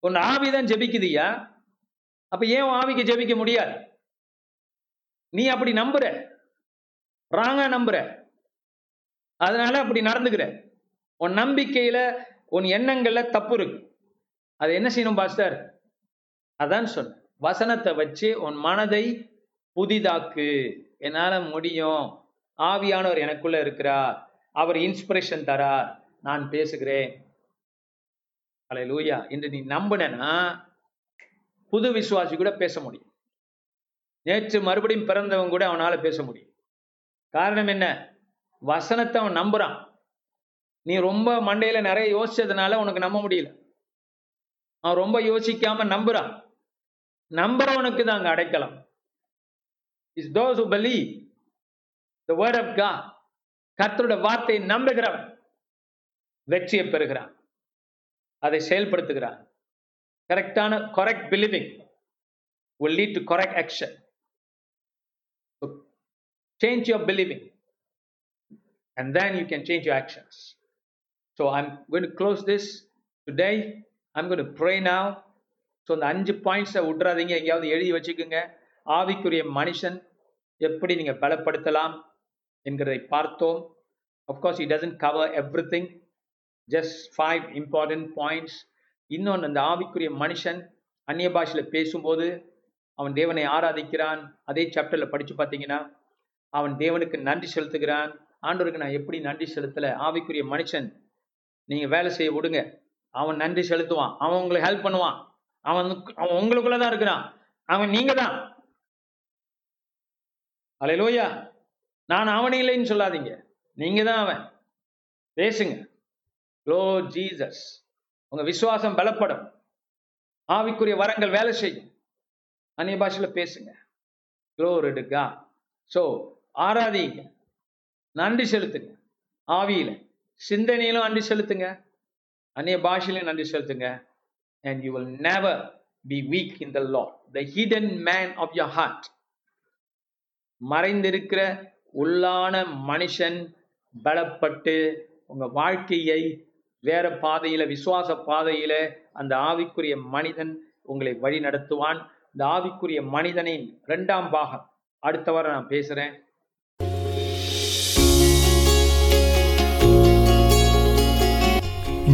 உன் ஆவி தான் ஜெபிக்குதுயா அப்ப ஏன் ஆவிக்கு ஜெபிக்க முடியாது? நீ அப்படி நம்புற. ராங்கா நம்புற. அதனால அப்படி நடந்துக்கிற. உன் நம்பிக்கையில உன் எண்ணங்கள்ல தப்பு இருக்கு. அது என்ன செய்யணும் பாஸ்டர்? அதான் சொன்ன வசனத்தை வச்சு உன் மனதை புதிதாக்கு. என்னால முடியும். ஆவியானவர் எனக்குள்ள இருக்கிறார். அவர் இன்ஸ்பிரேஷன் தரார். நான் பேசுகிறேன். அலை லூயா இன்று நீ நம்பினா புது விசுவாசி கூட பேச முடியும். நேற்று மறுபடியும் பிறந்தவன் கூட அவனால பேச முடியும். காரணம் என்ன? வசனத்தை அவன் நம்புறான். நீ ரொம்ப மண்டையில நிறைய யோசிச்சதுனால உனக்கு நம்ப முடியல. அவன் ரொம்ப யோசிக்காம நம்புறான் நம்புறவனுக்கு தான் அங்க அடைக்கலாம் is those who the word of God கர்த்தருடைய வார்த்தையை நம்புகிறவன் வெற்றியை பெறுகிறான் அதை செயல்படுத்துகிறான் கரெக்டான correct believing will lead to correct action so change your believing and then you can change your actions so i'm going to close this today I'm going pray pray so இந்த அஞ்சு பாயிண்ட்ஸை விட்றாதீங்க எங்கேயாவது எழுதி வச்சுக்கோங்க. ஆவிக்குரிய மனுஷன் எப்படி நீங்கள் பலப்படுத்தலாம் என்கிறதை பார்த்தோம். Of course it doesn't cover everything just five important points இன்னொன்று அந்த ஆவிக்குரிய மனுஷன் அந்நிய பாஷையில் பேசும்போது அவன் தேவனை ஆராதிக்கிறான். அதே சாப்டரில் படித்து பார்த்தீங்கன்னா அவன் தேவனுக்கு நன்றி செலுத்துகிறான். ஆண்டவருக்கு நான் எப்படி நன்றி செலுத்தலை? ஆவிக்குரிய மனுஷன் நீங்கள் வேலை செய்ய விடுங்க. அவன் நன்றி செலுத்துவான். அவன் உங்களுக்கு ஹெல்ப் பண்ணுவான். அவன் அவன் உங்களுக்குள்ள தான் இருக்கிறான். அவன் நீங்க தான். அலையிலோயா நான் அவன் இல்லைன்னு சொல்லாதீங்க. நீங்க தான் அவன். பேசுங்க. லோ ஜீசஸ் உங்க விசுவாசம் பலப்படும். ஆவிக்குரிய வரங்கள் வேலை செய்யும். அந்நிய பாஷையில பேசுங்க. க்ளோரிடுகா ஸோ ஆராதிங்க. நன்றி செலுத்துங்க. ஆவியில. சிந்தனையிலும் நன்றி செலுத்துங்க. அந்நிய பாஷையிலும் நன்றி செலுத்துங்க. And you will never be weak in the Lord the hidden man of your heart மறைந்திருக்கிற உள்ளான மனுஷன் பலப்பட்டு உங்க வாழ்க்கையை வேற பாதையில விசுவாச பாதையில அந்த ஆவிக்குரிய மனிதன் உங்களை வழி நடத்துவான் இந்த ஆவிக்குரிய மனிதனின் இரண்டாம் பாகம். அடுத்த வாரம் நான் பேசுறேன்.